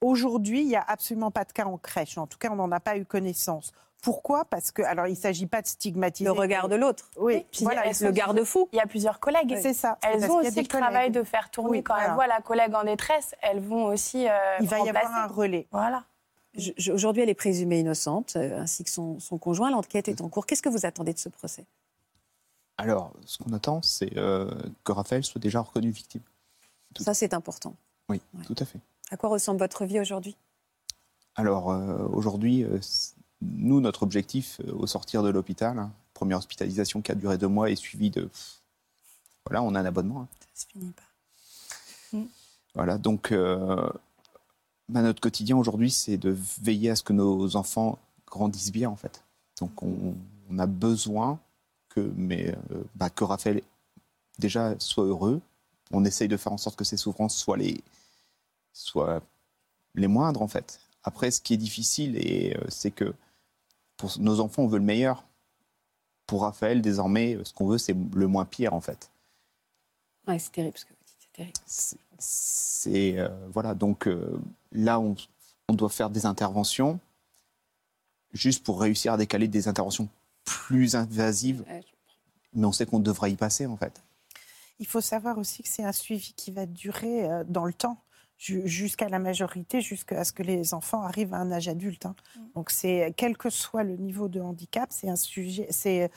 qu'aujourd'hui, il n'y a absolument pas de cas en crèche. En tout cas, on n'en a pas eu connaissance. Pourquoi? Parce que, alors, il ne s'agit pas de stigmatiser. Le regard de l'autre. Oui, Puis voilà, Le garde-fou. Il y a plusieurs collègues. C'est ça. Elles ont aussi le travail de faire tourner. Oui, Quand voilà. elles voient la collègue en détresse, elles vont aussi. euh, Il va y avoir remplacer. un relais. Voilà. Aujourd'hui, elle est présumée innocente, euh, ainsi que son, son conjoint. L'enquête est en cours. Qu'est-ce que vous attendez de ce procès? Alors, ce qu'on attend, c'est euh, que Raphaël soit déjà reconnu victime. Ça, c'est important. Oui, Ouais. tout à fait. À quoi ressemble votre vie aujourd'hui? Alors, euh, aujourd'hui, euh, nous, notre objectif euh, au sortir de l'hôpital, hein, première hospitalisation qui a duré deux mois et suivie de. Voilà, on a un abonnement. hein. Ça se finit pas. Voilà, donc euh, bah, notre quotidien aujourd'hui, c'est de veiller à ce que nos enfants grandissent bien, en fait. Donc on, on a besoin que, mais, euh, bah, que Raphaël déjà soit heureux. On essaye de faire en sorte que ses souffrances soient les, soient les moindres, en fait. Après, ce qui est difficile, et, euh, c'est que pour nos enfants, on veut le meilleur. Pour Raphaël, désormais, ce qu'on veut, c'est le moins pire, en fait. Ouais, C'est terrible ce que vous dites. C'est terrible. C'est- euh, voilà donc euh, là on, on doit faire des interventions juste pour réussir à décaler des interventions plus invasives mais on sait qu'on devra y passer en fait Il faut savoir aussi que c'est un suivi qui va durer euh, dans le temps, jusqu'à la majorité, jusqu'à ce que les enfants arrivent à un âge adulte. hein. Donc, c'est quel que soit le niveau de handicap, c'est un sujet, c'est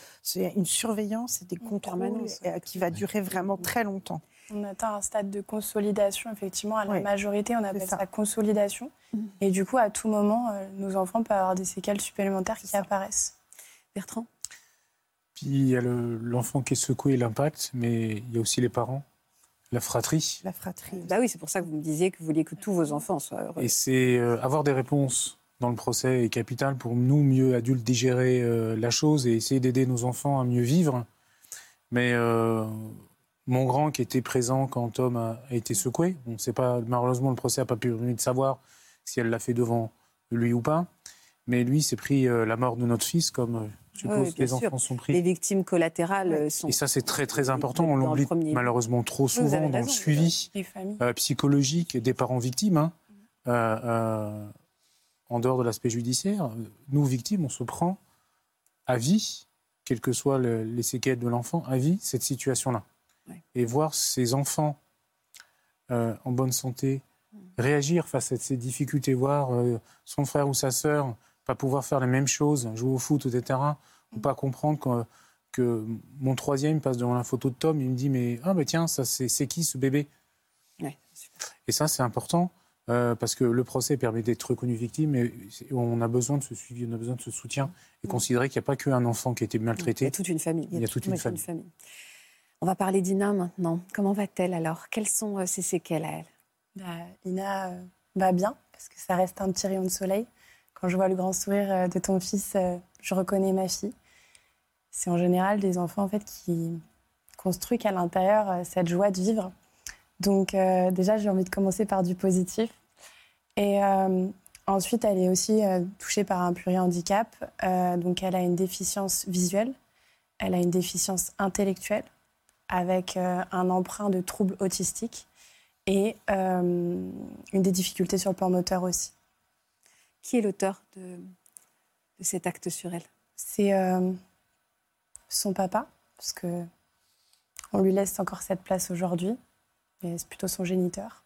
une surveillance et des contrôles euh, qui va durer vraiment très longtemps. On atteint un stade de consolidation, effectivement, à la Oui. majorité, on appelle ça. ça. consolidation. Mhm. Et du coup, à tout moment, euh, nos enfants peuvent avoir des séquelles supplémentaires qui ça. apparaissent. Bertrand? Puis il y a le- l'enfant qui est secoué et l'impact, mais il y a aussi les parents, la fratrie. La fratrie. Bah oui, c'est pour ça que vous me disiez que vous vouliez que tous vos enfants soient heureux. Et c'est euh, avoir des réponses dans le procès est capital pour nous, mieux adultes, digérer euh, la chose et essayer d'aider nos enfants à mieux vivre. Mais euh, mon grand qui était présent quand Tom a, a été secoué, on ne sait pas, malheureusement, le procès n'a pas permis de savoir si elle l'a fait devant lui ou pas. Mais lui s'est pris la mort de notre fils, comme je que les bien sûr. enfants sont pris. Les victimes collatérales euh, sont. Et ça, c'est très très important. On l'oublie malheureusement trop souvent dans le suivi euh, psychologique des parents victimes. hein. Euh, euh, en dehors de l'aspect judiciaire, nous, victimes, on se prend à vie, quelles que soient le- les séquelles de l'enfant, à vie, cette situation-là. Et voir ces enfants en bonne santé réagir face à ces difficultés, voir son frère ou sa sœur pas pouvoir faire les mêmes choses, jouer au foot, etc., ou pas comprendre que, que mon troisième passe devant la photo de Tom, il me dit mais ah mais tiens ça c'est c'est qui ce bébé? Ouais. Et ça c'est important euh, parce que le procès permet d'être reconnu victime et on a besoin de ce suivi, on a besoin de ce soutien et considérer qu'il n'y a pas qu'un enfant qui a été Il y maltraité. a toute une famille. Il y a toute une famille. On va parler d'Ina maintenant. Comment va-t-elle alors? Quelles sont euh, ses séquelles à elle? Bah, Ina euh, va bien, parce que ça reste un petit rayon de soleil. Quand je vois le grand sourire euh, de ton fils, euh, je reconnais ma fille. C'est en général des enfants en fait, qui construisent à l'intérieur euh, cette joie de vivre. Donc déjà, j'ai envie de commencer par du positif. Et ensuite, elle est aussi touchée par un plurihandicap. Donc elle a une déficience visuelle, elle a une déficience intellectuelle, avec un emprunt de troubles autistiques et une des difficultés sur le plan moteur aussi. Qui est l'auteur de, de cet acte sur elle? C'est euh, son papa, parce que on lui laisse encore cette place aujourd'hui, mais c'est plutôt son géniteur.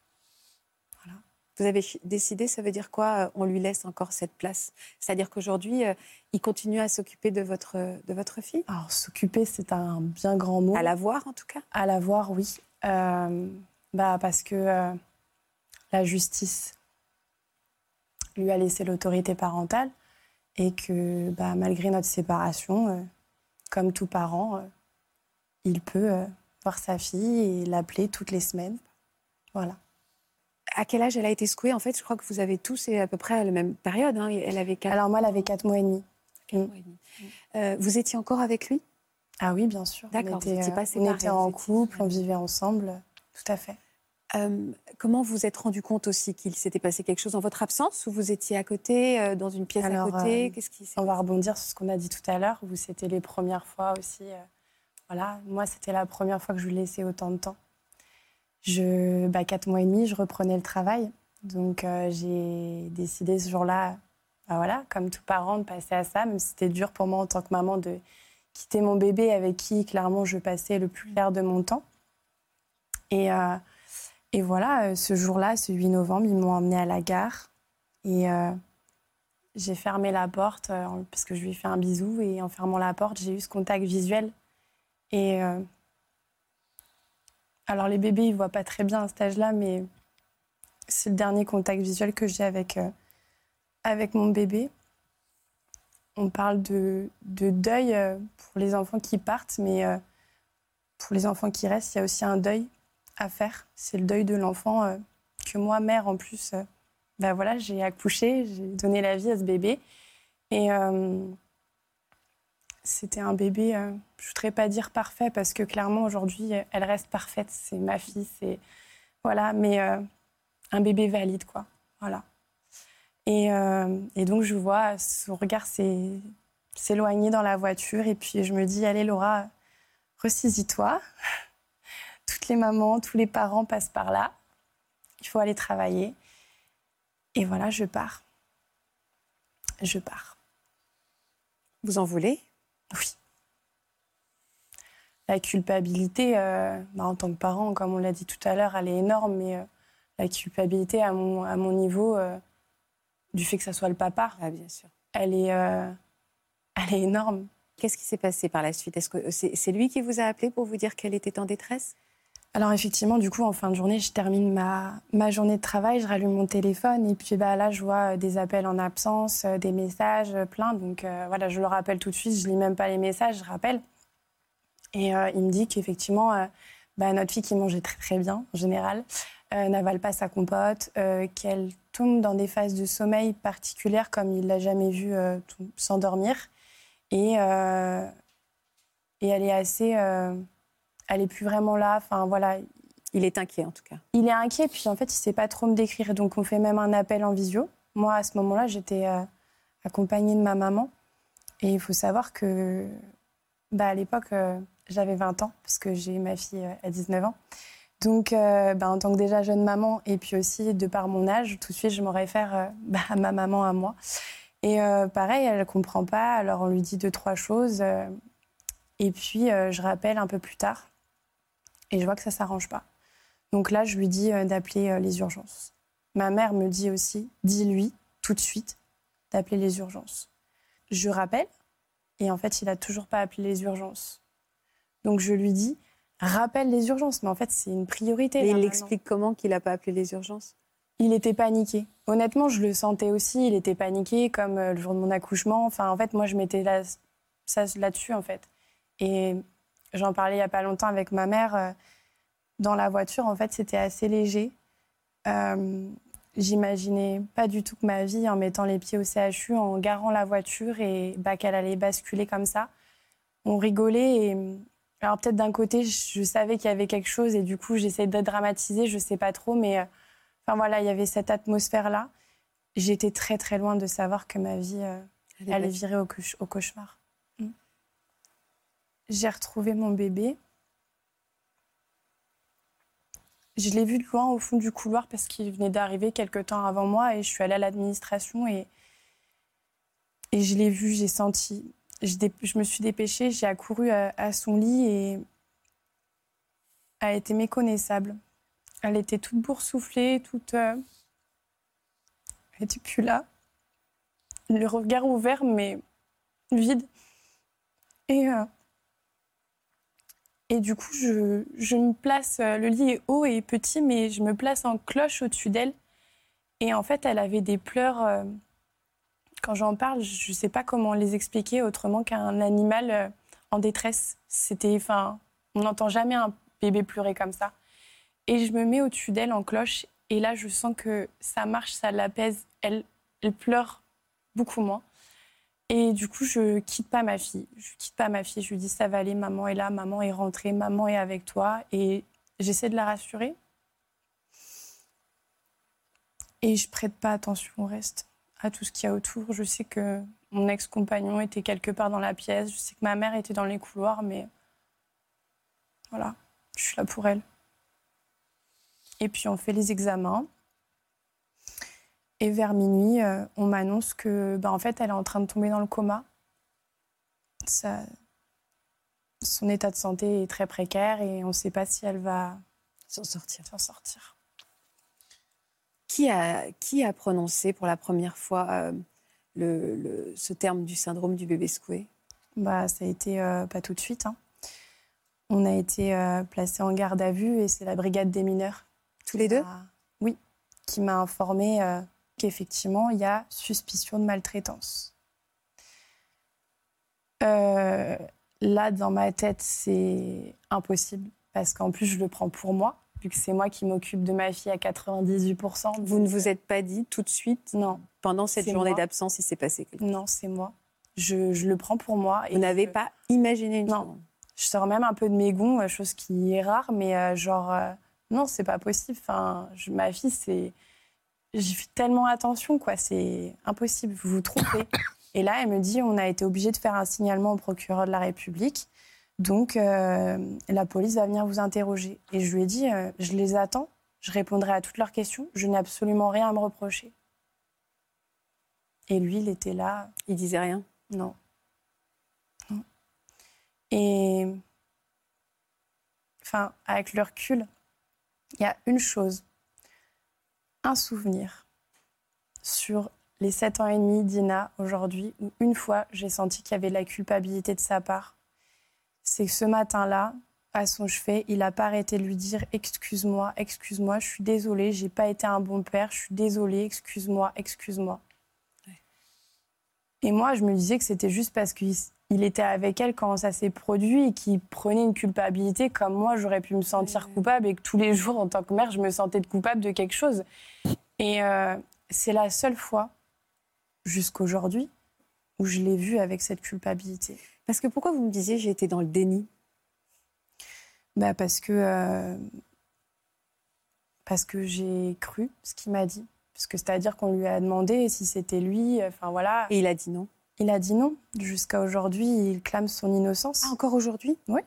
Vous avez décidé, ça veut dire quoi euh, On lui laisse encore cette place? C'est-à-dire qu'aujourd'hui, euh, il continue à s'occuper de votre, de votre fille? Alors s'occuper, c'est un bien grand mot. À la voir en tout cas? À la voir, oui. Euh, bah, parce que la justice lui a laissé l'autorité parentale et que bah, malgré notre séparation, euh, comme tout parent, euh, il peut euh, voir sa fille et l'appeler toutes les semaines. Voilà. à quel âge elle a été secouée En fait, je crois que vous avez tous à peu près à la même période. hein. Elle avait quatre Alors moi, elle avait 4 mois et demi. mois et demi. Euh, vous étiez encore avec lui? Ah oui, bien sûr. D'accord, On était, pas séparés, On était en couple, on vivait ensemble. Tout à fait. Euh, Comment vous vous êtes rendu compte aussi qu'il s'était passé quelque chose en votre absence ou vous étiez à côté, euh, dans une pièce Alors, à côté? euh, Qu'est-ce qui s'est On va rebondir sur ce qu'on a dit tout à l'heure, où c'était les premières fois aussi. voilà, moi, c'était la première fois que je lui laissais autant de temps. Je, bah, quatre mois et demi, je reprenais le travail. Donc, j'ai décidé ce jour-là, bah, voilà, comme tout parent, de passer à ça. Même si c'était dur pour moi en tant que maman de quitter mon bébé avec qui, clairement, je passais le plus clair de mon temps. Et, et voilà, euh, ce jour-là, ce 8 novembre, ils m'ont emmenée à la gare. Et euh, j'ai fermé la porte euh, parce que je lui ai fait un bisou. Et en fermant la porte, j'ai eu ce contact visuel. Et alors, les bébés, ils voient pas très bien à cet âge-là, mais c'est le dernier contact visuel que j'ai avec, avec mon bébé. On parle de, de deuil pour les enfants qui partent, mais pour les enfants qui restent, il y a aussi un deuil à faire. C'est le deuil de l'enfant euh, que moi, mère, en plus, ben voilà, j'ai accouché, j'ai donné la vie à ce bébé. Et euh, c'était un bébé, je ne voudrais pas dire parfait, parce que clairement, aujourd'hui, elle reste parfaite. C'est ma fille, c'est. Voilà, mais un bébé valide, quoi. Voilà. Et, et donc, je vois son regard s'é- s'éloigner dans la voiture. Et puis, je me dis, allez, Laura, ressaisis-toi. Les mamans, tous les parents passent par là. Il faut aller travailler. Et voilà, je pars. Je pars. Vous en voulez? Oui. La culpabilité, euh, bah, en tant que parent, comme on l'a dit tout à l'heure, elle est énorme, mais euh, la culpabilité à mon, à mon niveau, euh, du fait que ça soit le papa, Ah, bien sûr. elle est, elle est énorme. Qu'est-ce qui s'est passé par la suite? Est-ce que c'est c'est lui qui vous a appelé pour vous dire qu'elle était en détresse? Alors effectivement, du coup, en fin de journée, je termine ma, journée de travail, je rallume mon téléphone et puis bah, là, je vois euh, des appels en absence, euh, des messages, euh, plein. Donc voilà, je le rappelle tout de suite, je lis même pas les messages, je rappelle. Et il me dit qu'effectivement, bah, notre fille qui mangeait très très bien en général, n'avale pas sa compote, qu'elle tombe dans des phases de sommeil particulières comme il l'a jamais vu s'endormir. Et, et elle est assez... elle est plus vraiment là. Enfin voilà, Il est inquiet en tout cas. il est inquiet, puis en fait, il sait pas trop me décrire. Donc, on fait même un appel en visio. Moi, à ce moment-là, j'étais euh, accompagnée de ma maman. Et il faut savoir que, bah, à l'époque, euh, j'avais 20 ans, parce que j'ai ma fille euh, à 19 ans. Donc, bah, en tant que déjà jeune maman, et puis aussi de par mon âge, tout de suite, je me réfère bah, à ma maman, à moi. Et pareil, elle ne comprend pas, alors on lui dit deux, trois choses. et puis, je rappelle un peu plus tard, et je vois que ça ne s'arrange pas. Donc là, je lui dis euh, d'appeler euh, les urgences. Ma mère me dit aussi, dis-lui tout de suite d'appeler les urgences. Je rappelle, et en fait, il n'a toujours pas appelé les urgences. Donc je lui dis, rappelle les urgences. Mais en fait, c'est une priorité. Et il l'explique comment qu'il n'a pas appelé les urgences? Il était paniqué. Honnêtement, je le sentais aussi. Il était paniqué, comme euh, le jour de mon accouchement. Enfin, en fait, moi, je mettais là, ça là-dessus, en fait. Et j'en parlais il n'y a pas longtemps avec ma mère. euh, dans la voiture, en fait, c'était assez léger. Euh, J'imaginais pas du tout que ma vie, en mettant les pieds au CHU, en garant la voiture et bah, qu'elle allait basculer comme ça. On rigolait et alors peut-être d'un côté, je savais qu'il y avait quelque chose et du coup, j'essayais de dramatiser, je sais pas trop, mais euh, enfin voilà, il y avait cette atmosphère-là. J'étais très très loin de savoir que ma vie euh, allait virer au cauchemar. J'ai retrouvé mon bébé. Je l'ai vu de loin au fond du couloir parce qu'il venait d'arriver quelque temps avant moi et je suis allée à l'administration et, et je l'ai vu, j'ai senti. Je, me suis dépêchée, j'ai accouru à, son lit et elle était méconnaissable. Elle était toute boursouflée, toute. euh, Elle était plus là. Le regard ouvert, mais vide. Et. euh, et du coup, je, me place, euh, le lit est haut et petit, mais je me place en cloche au-dessus d'elle. Et en fait, elle avait des pleurs. euh, quand j'en parle, je ne sais pas comment les expliquer autrement qu'un animal euh, en détresse. C'était, enfin, on n'entend jamais un bébé pleurer comme ça. Et je me mets au-dessus d'elle en cloche Et là, je sens que ça marche, ça l'apaise. Elle pleure beaucoup moins. Et du coup, je quitte pas ma fille. Je quitte pas ma fille. Je lui dis ça va aller, maman est là, maman est rentrée, maman est avec toi. Et j'essaie de la rassurer. Et je prête pas attention au reste, à tout ce qu'il y a autour. Je sais que mon ex-compagnon était quelque part dans la pièce. Je sais que ma mère était dans les couloirs, mais voilà, je suis là pour elle. Et puis on fait les examens. Et vers minuit, euh, on m'annonce que, bah, en fait, elle est en train de tomber dans le coma. Ça- son état de santé est très précaire et on ne sait pas si elle va S'en sortir. Qui a, qui a prononcé pour la première fois euh, le, le- ce terme du syndrome du bébé secoué? Bah, ça a été euh, pas tout de suite. hein. On a été euh, placé en garde à vue et c'est la brigade des mineurs. Tous les deux? Oui, qui m'a informé qu'effectivement, il y a suspicion de maltraitance. Euh, là, dans ma tête, c'est impossible parce qu'en plus, je le prends pour moi, vu que c'est moi qui m'occupe de ma fille à 98%. Vous ne vous êtes pas dit tout de suite, Non, pendant cette journée d'absence, il s'est passé quelque chose? non, c'est moi. Je, je le prends pour moi. et Vous n'avez je- pas imaginé une Non. seconde. Je sors même un peu de mes gonds, euh, chose qui est rare, mais euh, genre, euh, non, c'est pas possible. Enfin, je- ma fille, c'est. J'y fais tellement attention, quoi, c'est impossible, vous vous trompez. Et là, elle me dit on a été obligé de faire un signalement au procureur de la République, donc euh, la police va venir vous interroger. Et je lui ai dit euh, je les attends, je répondrai à toutes leurs questions, je n'ai absolument rien à me reprocher. Et lui, il était là, Il disait rien. non. Non. Et. Enfin, avec le recul, il y a une chose, un souvenir sur les sept ans et demi d'Ina aujourd'hui, où une fois j'ai senti qu'il y avait de la culpabilité de sa part. C'est que ce matin-là, à son chevet, il n'a pas arrêté de lui dire Excuse-moi, excuse-moi, je suis désolée, j'ai pas été un bon père, je suis désolée, excuse-moi, excuse-moi. Et moi, je me disais que c'était juste parce qu'il il était avec elle quand ça s'est produit et qu'il prenait une culpabilité comme moi, j'aurais pu me sentir coupable et que tous les jours, en tant que mère, je me sentais coupable de quelque chose. Et euh, c'est la seule fois, jusqu'aujourd'hui, où je l'ai vu avec cette culpabilité. Parce que pourquoi vous me disiez j'ai été dans le déni? Bah parce que euh, parce que j'ai cru ce qu'il m'a dit. Parce que c'est-à-dire qu'on lui a demandé si c'était lui. Enfin voilà. Et il a dit non. Il a dit non. Jusqu'à aujourd'hui, il clame son innocence. Ah, encore aujourd'hui? Oui.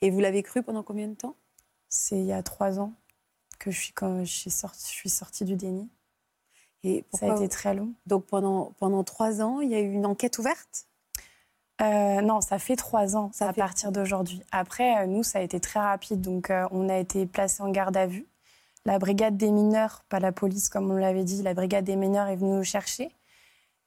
Et vous l'avez cru pendant combien de temps? C'est il y a trois ans que je suis quand je suis sortie, je suis sortie du déni. Et Ça a été très long. Donc pendant, pendant trois ans, il y a eu une enquête ouverte? Euh, non, ça fait trois ans Ça à fait partir d'aujourd'hui. Après, euh, nous, ça a été très rapide. Donc, euh, on a été placés en garde à vue. La brigade des mineurs, pas la police comme on l'avait dit, la brigade des mineurs est venue nous chercher.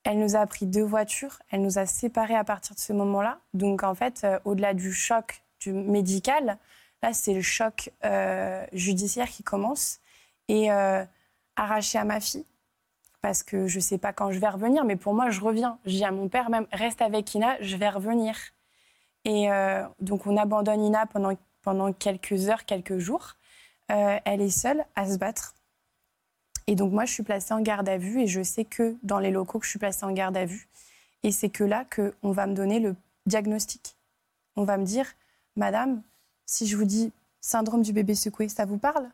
Elle nous a pris deux voitures. Elle nous a séparés à partir de ce moment-là. Donc, en fait, euh, au-delà du choc du médical, là, c'est le choc euh, judiciaire qui commence. Et euh, arraché à ma fille, parce que je sais pas quand je vais revenir, mais pour moi, je reviens. Je dis à mon père même, reste avec Ina, je vais revenir. Et euh, donc, on abandonne Ina pendant, pendant quelques heures, quelques jours. Elle est seule à se battre. Et donc, moi, je suis placée en garde à vue et je sais que dans les locaux que je suis placée en garde à vue. Et c'est que là qu'on va me donner le diagnostic. On va me dire, Madame, si je vous dis syndrome du bébé secoué, ça vous parle?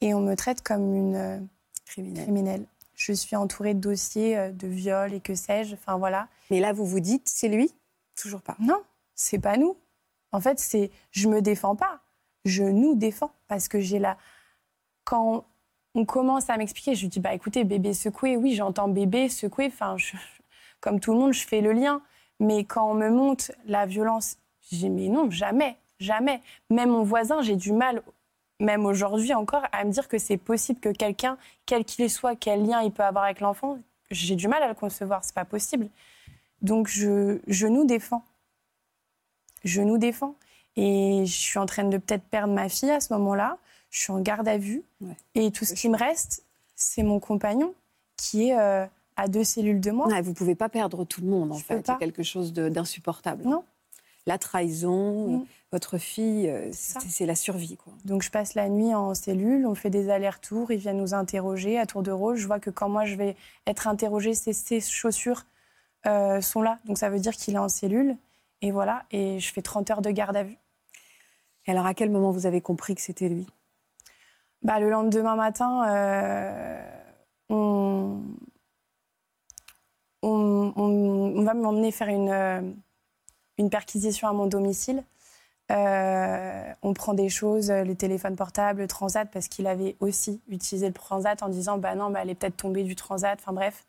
Et on me traite comme une euh, criminelle. criminelle. Je suis entourée de dossiers euh, de viol et que sais-je. Enfin voilà. Mais là, vous vous dites, c'est lui? Toujours pas. Non, c'est pas nous. En fait, c'est je me défends pas. Je nous défends parce que j'ai la. Quand on commence à m'expliquer, je lui dis bah écoutez, bébé secoué, oui, j'entends bébé secoué. Enfin, comme tout le monde, je fais le lien. Mais quand on me monte la violence, je dis mais non, jamais, jamais. Même mon voisin, j'ai du mal, même aujourd'hui encore, à me dire que c'est possible que quelqu'un, quel qu'il soit, quel lien il peut avoir avec l'enfant, j'ai du mal à le concevoir. C'est pas possible. Donc je, je nous défends. Je nous défends. Et je suis en train de peut-être perdre ma fille à ce moment-là. Je suis en garde à vue. Ouais. Et tout ce qui me reste, c'est mon compagnon qui est euh, à deux cellules de moi. Ouais, vous pouvez pas perdre tout le monde, en Je fait. C'est quelque chose d'insupportable. Non. la trahison. Mm. Votre fille, euh, c'est la survie. Quoi. Donc je passe la nuit en cellule, on fait des allers-retours, ils viennent nous interroger à tour de rôle. Je vois que quand moi je vais être interrogée, ses chaussures euh, sont là. Donc ça veut dire qu'il est en cellule. Et voilà, et je fais 30 heures de garde à vue. Et alors, à quel moment vous avez compris que c'était lui? Bah, le lendemain matin, euh, on, on, on- va m'emmener faire une, euh, une perquisition à mon domicile. Euh, on prend des choses, les téléphones portables, le transat, parce qu'il avait aussi utilisé le transat en disant bah non, bah, elle est peut-être tombée du transat. Enfin bref,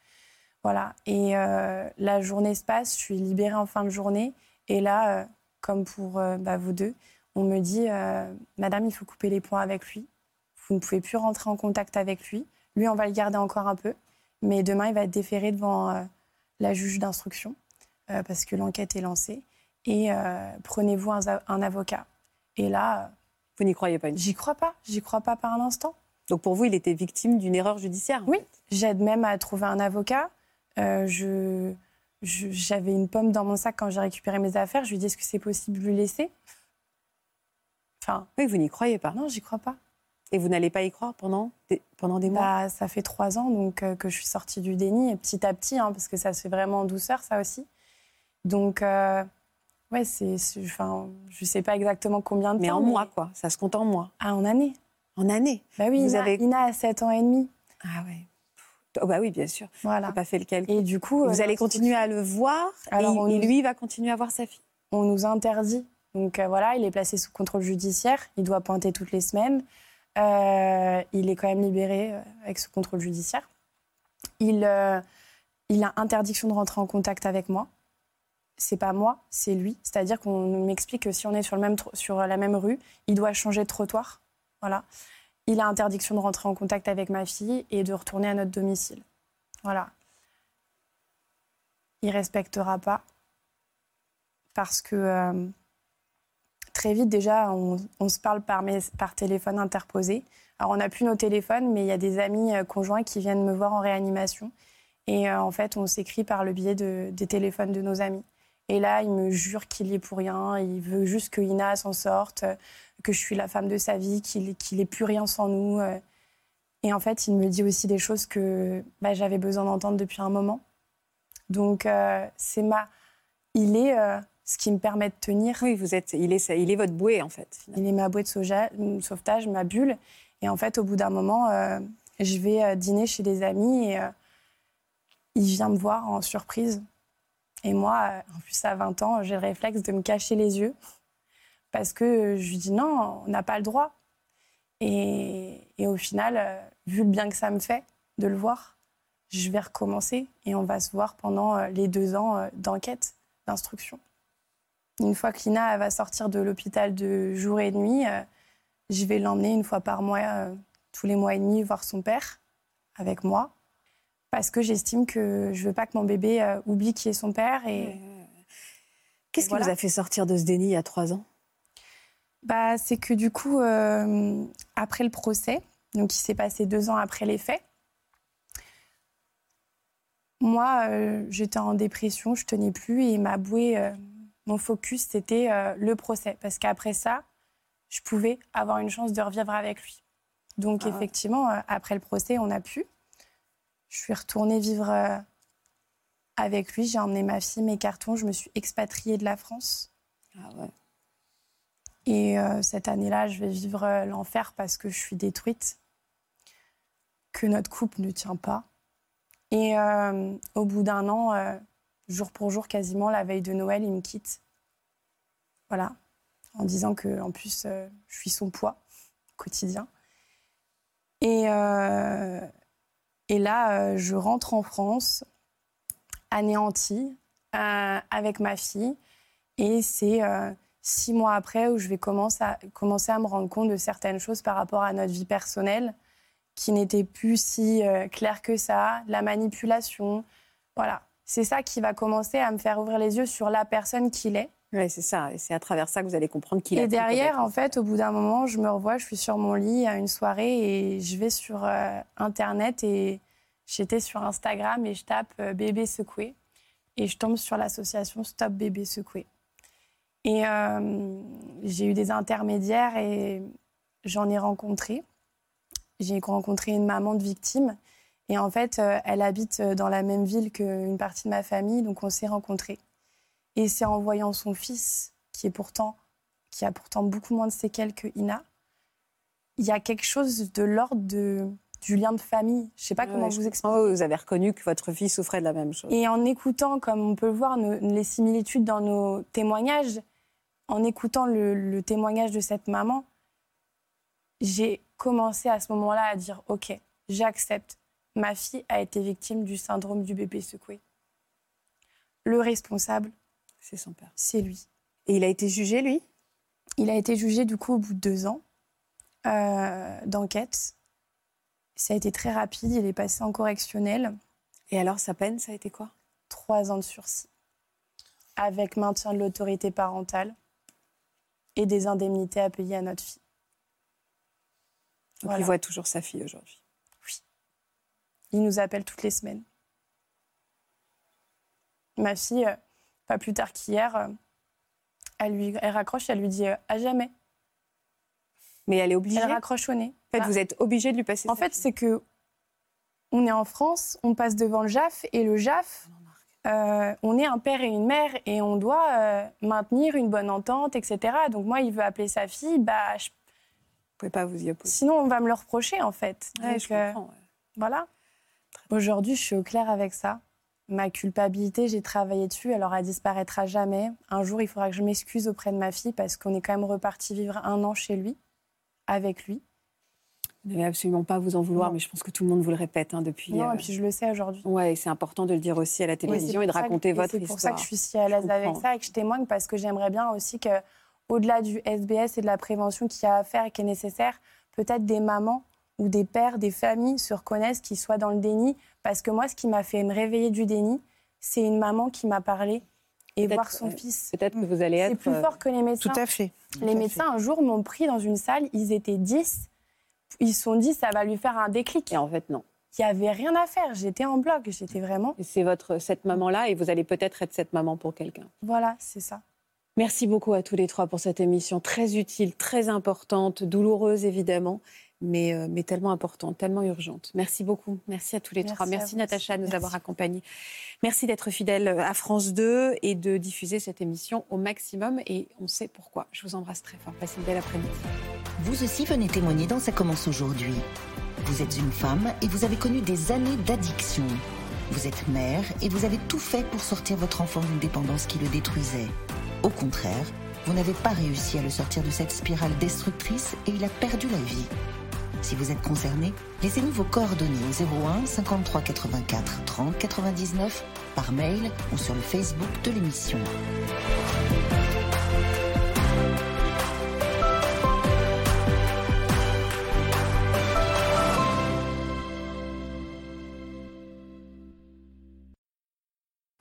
voilà. Et la journée se passe, je suis libérée en fin de journée. Et là, comme pour bah, vous deux, on me dit Madame, il faut couper les points avec lui. Vous ne pouvez plus rentrer en contact avec lui. Lui, on va le garder encore un peu. Mais demain, il va être déféré devant euh, la juge d'instruction euh, parce que l'enquête est lancée. Et euh, prenez-vous un, un avocat. Et là, Vous n'y croyez pas j'y crois pas. J'y crois pas par un instant. Donc, pour vous, il était victime d'une erreur judiciaire Oui. J'aide même à trouver un avocat. Je- j'avais une pomme dans mon sac quand j'ai récupéré mes affaires. Je lui dis est-ce que c'est possible de lui laisser? Enfin, Oui, vous n'y croyez pas. non, j'y crois pas. Et vous n'allez pas y croire pendant des, pendant des mois? Bah, ça fait trois ans donc euh, que je suis sortie du déni, et petit à petit, hein, parce que ça se fait vraiment en douceur, ça aussi. Donc, euh, ouais, c'est, enfin, je sais pas exactement combien de Mais temps. en mois, quoi. Ça se compte en mois. Ah, en année. En années. Bah oui, Vous Ina, avez- Ina a 7 ans et demi. Ah ouais. Oh, bah oui, bien sûr. Voilà. Pas fait le calcul. Et du coup, vous euh, allez continuer à le voir Alors, et, on et nous- lui va continuer à voir sa fille. on nous interdit. Donc euh, voilà, il est placé sous contrôle judiciaire. Il doit pointer toutes les semaines. Euh, il est quand même libéré euh, avec ce contrôle judiciaire. Il, euh, il a interdiction de rentrer en contact avec moi. C'est pas moi, c'est lui. C'est-à-dire qu'on m'explique que si on est sur, le même sur la même rue, il doit changer de trottoir. Voilà. Il a interdiction de rentrer en contact avec ma fille et de retourner à notre domicile. Voilà. Il respectera pas parce que très vite déjà on, se parle par, téléphone interposé. Alors on n'a plus nos téléphones, mais il y a des amis euh, conjoints qui viennent me voir en réanimation. Et euh, en fait, on s'écrit par le biais de- des téléphones de nos amis. Et là, il me jure qu'il y est pour rien. Il veut juste que Ina s'en sorte, euh, que je suis la femme de sa vie, qu'il qu'il est plus rien sans nous. Et en fait, il me dit aussi des choses que bah, j'avais besoin d'entendre depuis un moment. Donc, c'est ma. Il est ce qui me permet de tenir. Oui, vous êtes, il, est, il est votre bouée, en fait. finalement. Il est ma bouée de soja- sauvetage, ma bulle. Et en fait, au bout d'un moment, euh, je vais euh, dîner chez des amis et euh, il vient me voir en surprise. Et moi, en plus, à 20 ans, j'ai le réflexe de me cacher les yeux parce que je lui dis non, on n'a pas le droit. Et, et au final, vu le bien que ça me fait de le voir, je vais recommencer et on va se voir pendant les deux ans d'enquête, d'instruction. Une fois que Lina elle va sortir de l'hôpital de jour et de nuit, euh, je vais l'emmener une fois par mois, euh, tous les mois et demi, voir son père avec moi. Parce que j'estime que je veux pas que mon bébé euh, oublie qui est son père. Et Qu'est-ce qui vous a fait sortir de ce déni a trois ans? Bah, c'est que du coup, après le procès, donc il s'est passé deux ans après les faits, moi, j'étais en dépression, je tenais plus et ma bouée, mon focus, c'était euh, le procès. Parce qu'après ça, je pouvais avoir une chance de revivre avec lui. Donc, Ah effectivement, euh, après le procès, on a pu. Je suis retournée vivre euh, avec lui. J'ai emmené ma fille, mes cartons. Je me suis expatriée de la France. Ah ouais. Et cette année-là, je vais vivre l'enfer parce que je suis détruite, que notre couple ne tient pas. Et au bout d'un an, jour pour jour, quasiment la veille de Noël, il me quitte. Voilà, en disant que en plus, euh, je suis son poids quotidien. Et, euh, et là, euh, je rentre en France, anéantie, avec ma fille. Et c'est six mois après où je vais commencer à, commencer à me rendre compte de certaines choses par rapport à notre vie personnelle qui n'étaient plus si claires que ça, la manipulation. Voilà. C'est ça qui va commencer à me faire ouvrir les yeux sur la personne qu'il est. Ouais, c'est ça. Et c'est à travers ça que vous allez comprendre qu'il a Et derrière, en fait, au bout d'un moment, je me revois, je suis sur mon lit à une soirée et je vais sur euh, Internet et j'étais sur Instagram et je tape euh, bébé secoué et je tombe sur l'association Stop Bébé Secoué. Et euh, j'ai eu des intermédiaires et j'en ai rencontré. J'ai rencontré une maman de victime. Et en fait, euh, elle habite dans la même ville qu'une partie de ma famille, donc on s'est rencontrés. Et c'est en voyant son fils, qui, est pourtant, qui a pourtant beaucoup moins de séquelles que Ina, il y a quelque chose de l'ordre de, du lien de famille. Je sais pas comment vous expliquer. Oh, vous avez reconnu que votre fille souffrait de la même chose. Et en écoutant, comme on peut le voir, nos- les similitudes dans nos témoignages, en écoutant le, le témoignage de cette maman, j'ai commencé à ce moment-là à dire Ok, j'accepte. Ma fille a été victime du syndrome du bébé secoué. Le responsable, C'est son père. c'est lui. Et il a été jugé, lui Il a été jugé du coup au bout de deux ans euh, d'enquête. Ça a été très rapide. Il est passé en correctionnel. Et alors, sa peine, ça a été quoi? Trois ans de sursis. Avec maintien de l'autorité parentale et des indemnités à payer à notre fille. Donc, Voilà. il voit toujours sa fille aujourd'hui. Il nous appelle toutes les semaines. Ma fille, euh, pas plus tard qu'hier, euh, elle, lui, elle raccroche, elle lui dit euh, à jamais. Mais elle est obligée. Elle En raccroche au nez. fait, Bah, vous êtes obligé de lui passer En fait, c'est que on est en France, on passe devant le JAF et le JAF, euh, on est un père et une mère et on doit euh, maintenir une bonne entente, etc. Donc moi, il veut appeler sa fille, bah, je- Vous pouvez pas vous y opposer. sinon on va me le reprocher en fait. Ouais, Donc, je comprends. ouais. Voilà. Aujourd'hui, je suis au clair avec ça. Ma culpabilité, j'ai travaillé dessus, alors elle disparaîtra jamais. Un jour, il faudra que je m'excuse auprès de ma fille parce qu'on est quand même reparti vivre un an chez lui, avec lui. Vous n'avez absolument pas à vous en vouloir, Non. mais je pense que tout le monde vous le répète hein, depuis. Non, euh, et puis je le sais aujourd'hui. Ouais, et c'est important de le dire aussi à la télévision Oui, et de c'est que- raconter et votre C'est histoire. pour ça que je suis si à l'aise avec ça et que je témoigne parce que j'aimerais bien aussi que, au-delà du SBS et de la prévention qu'il y a à faire et qui est nécessaire, peut-être des mamans ou des pères, des familles se reconnaissent, qui soient dans le déni. Parce que moi, ce qui m'a fait me réveiller du déni, c'est une maman qui m'a parlé et voir son euh, fils. Peut-être que vous allez C'est être. plus euh, fort que les médecins. Tout à fait. Les médecins, un jour, m'ont pris dans une salle, ils étaient 10. Ils se sont dit, ça va lui faire un déclic. Et en fait, non. Il n'y avait rien à faire. J'étais en bloc. J'étais vraiment. Et c'est votre cette maman-là, et vous allez peut-être être cette maman pour quelqu'un. Voilà, c'est ça. Merci beaucoup à tous les trois pour cette émission très utile, très importante, douloureuse évidemment, mais, euh, mais tellement importante, tellement urgente. Merci beaucoup. Merci à tous les Merci trois. Merci Natacha de nous avoir accompagnés. Merci d'être fidèle à France 2 et de diffuser cette émission au maximum. Et on sait pourquoi. Je vous embrasse très fort. Passez une belle après-midi. Vous aussi venez témoigner dans Ça commence aujourd'hui. Vous êtes une femme et vous avez connu des années d'addiction. Vous êtes mère et vous avez tout fait pour sortir votre enfant d'une dépendance qui le détruisait. Au contraire, vous n'avez pas réussi à le sortir de cette spirale destructrice et il a perdu la vie. Si vous êtes concerné, laissez-nous vos coordonnées au 01 53 84 30 99 par mail ou sur le Facebook de l'émission.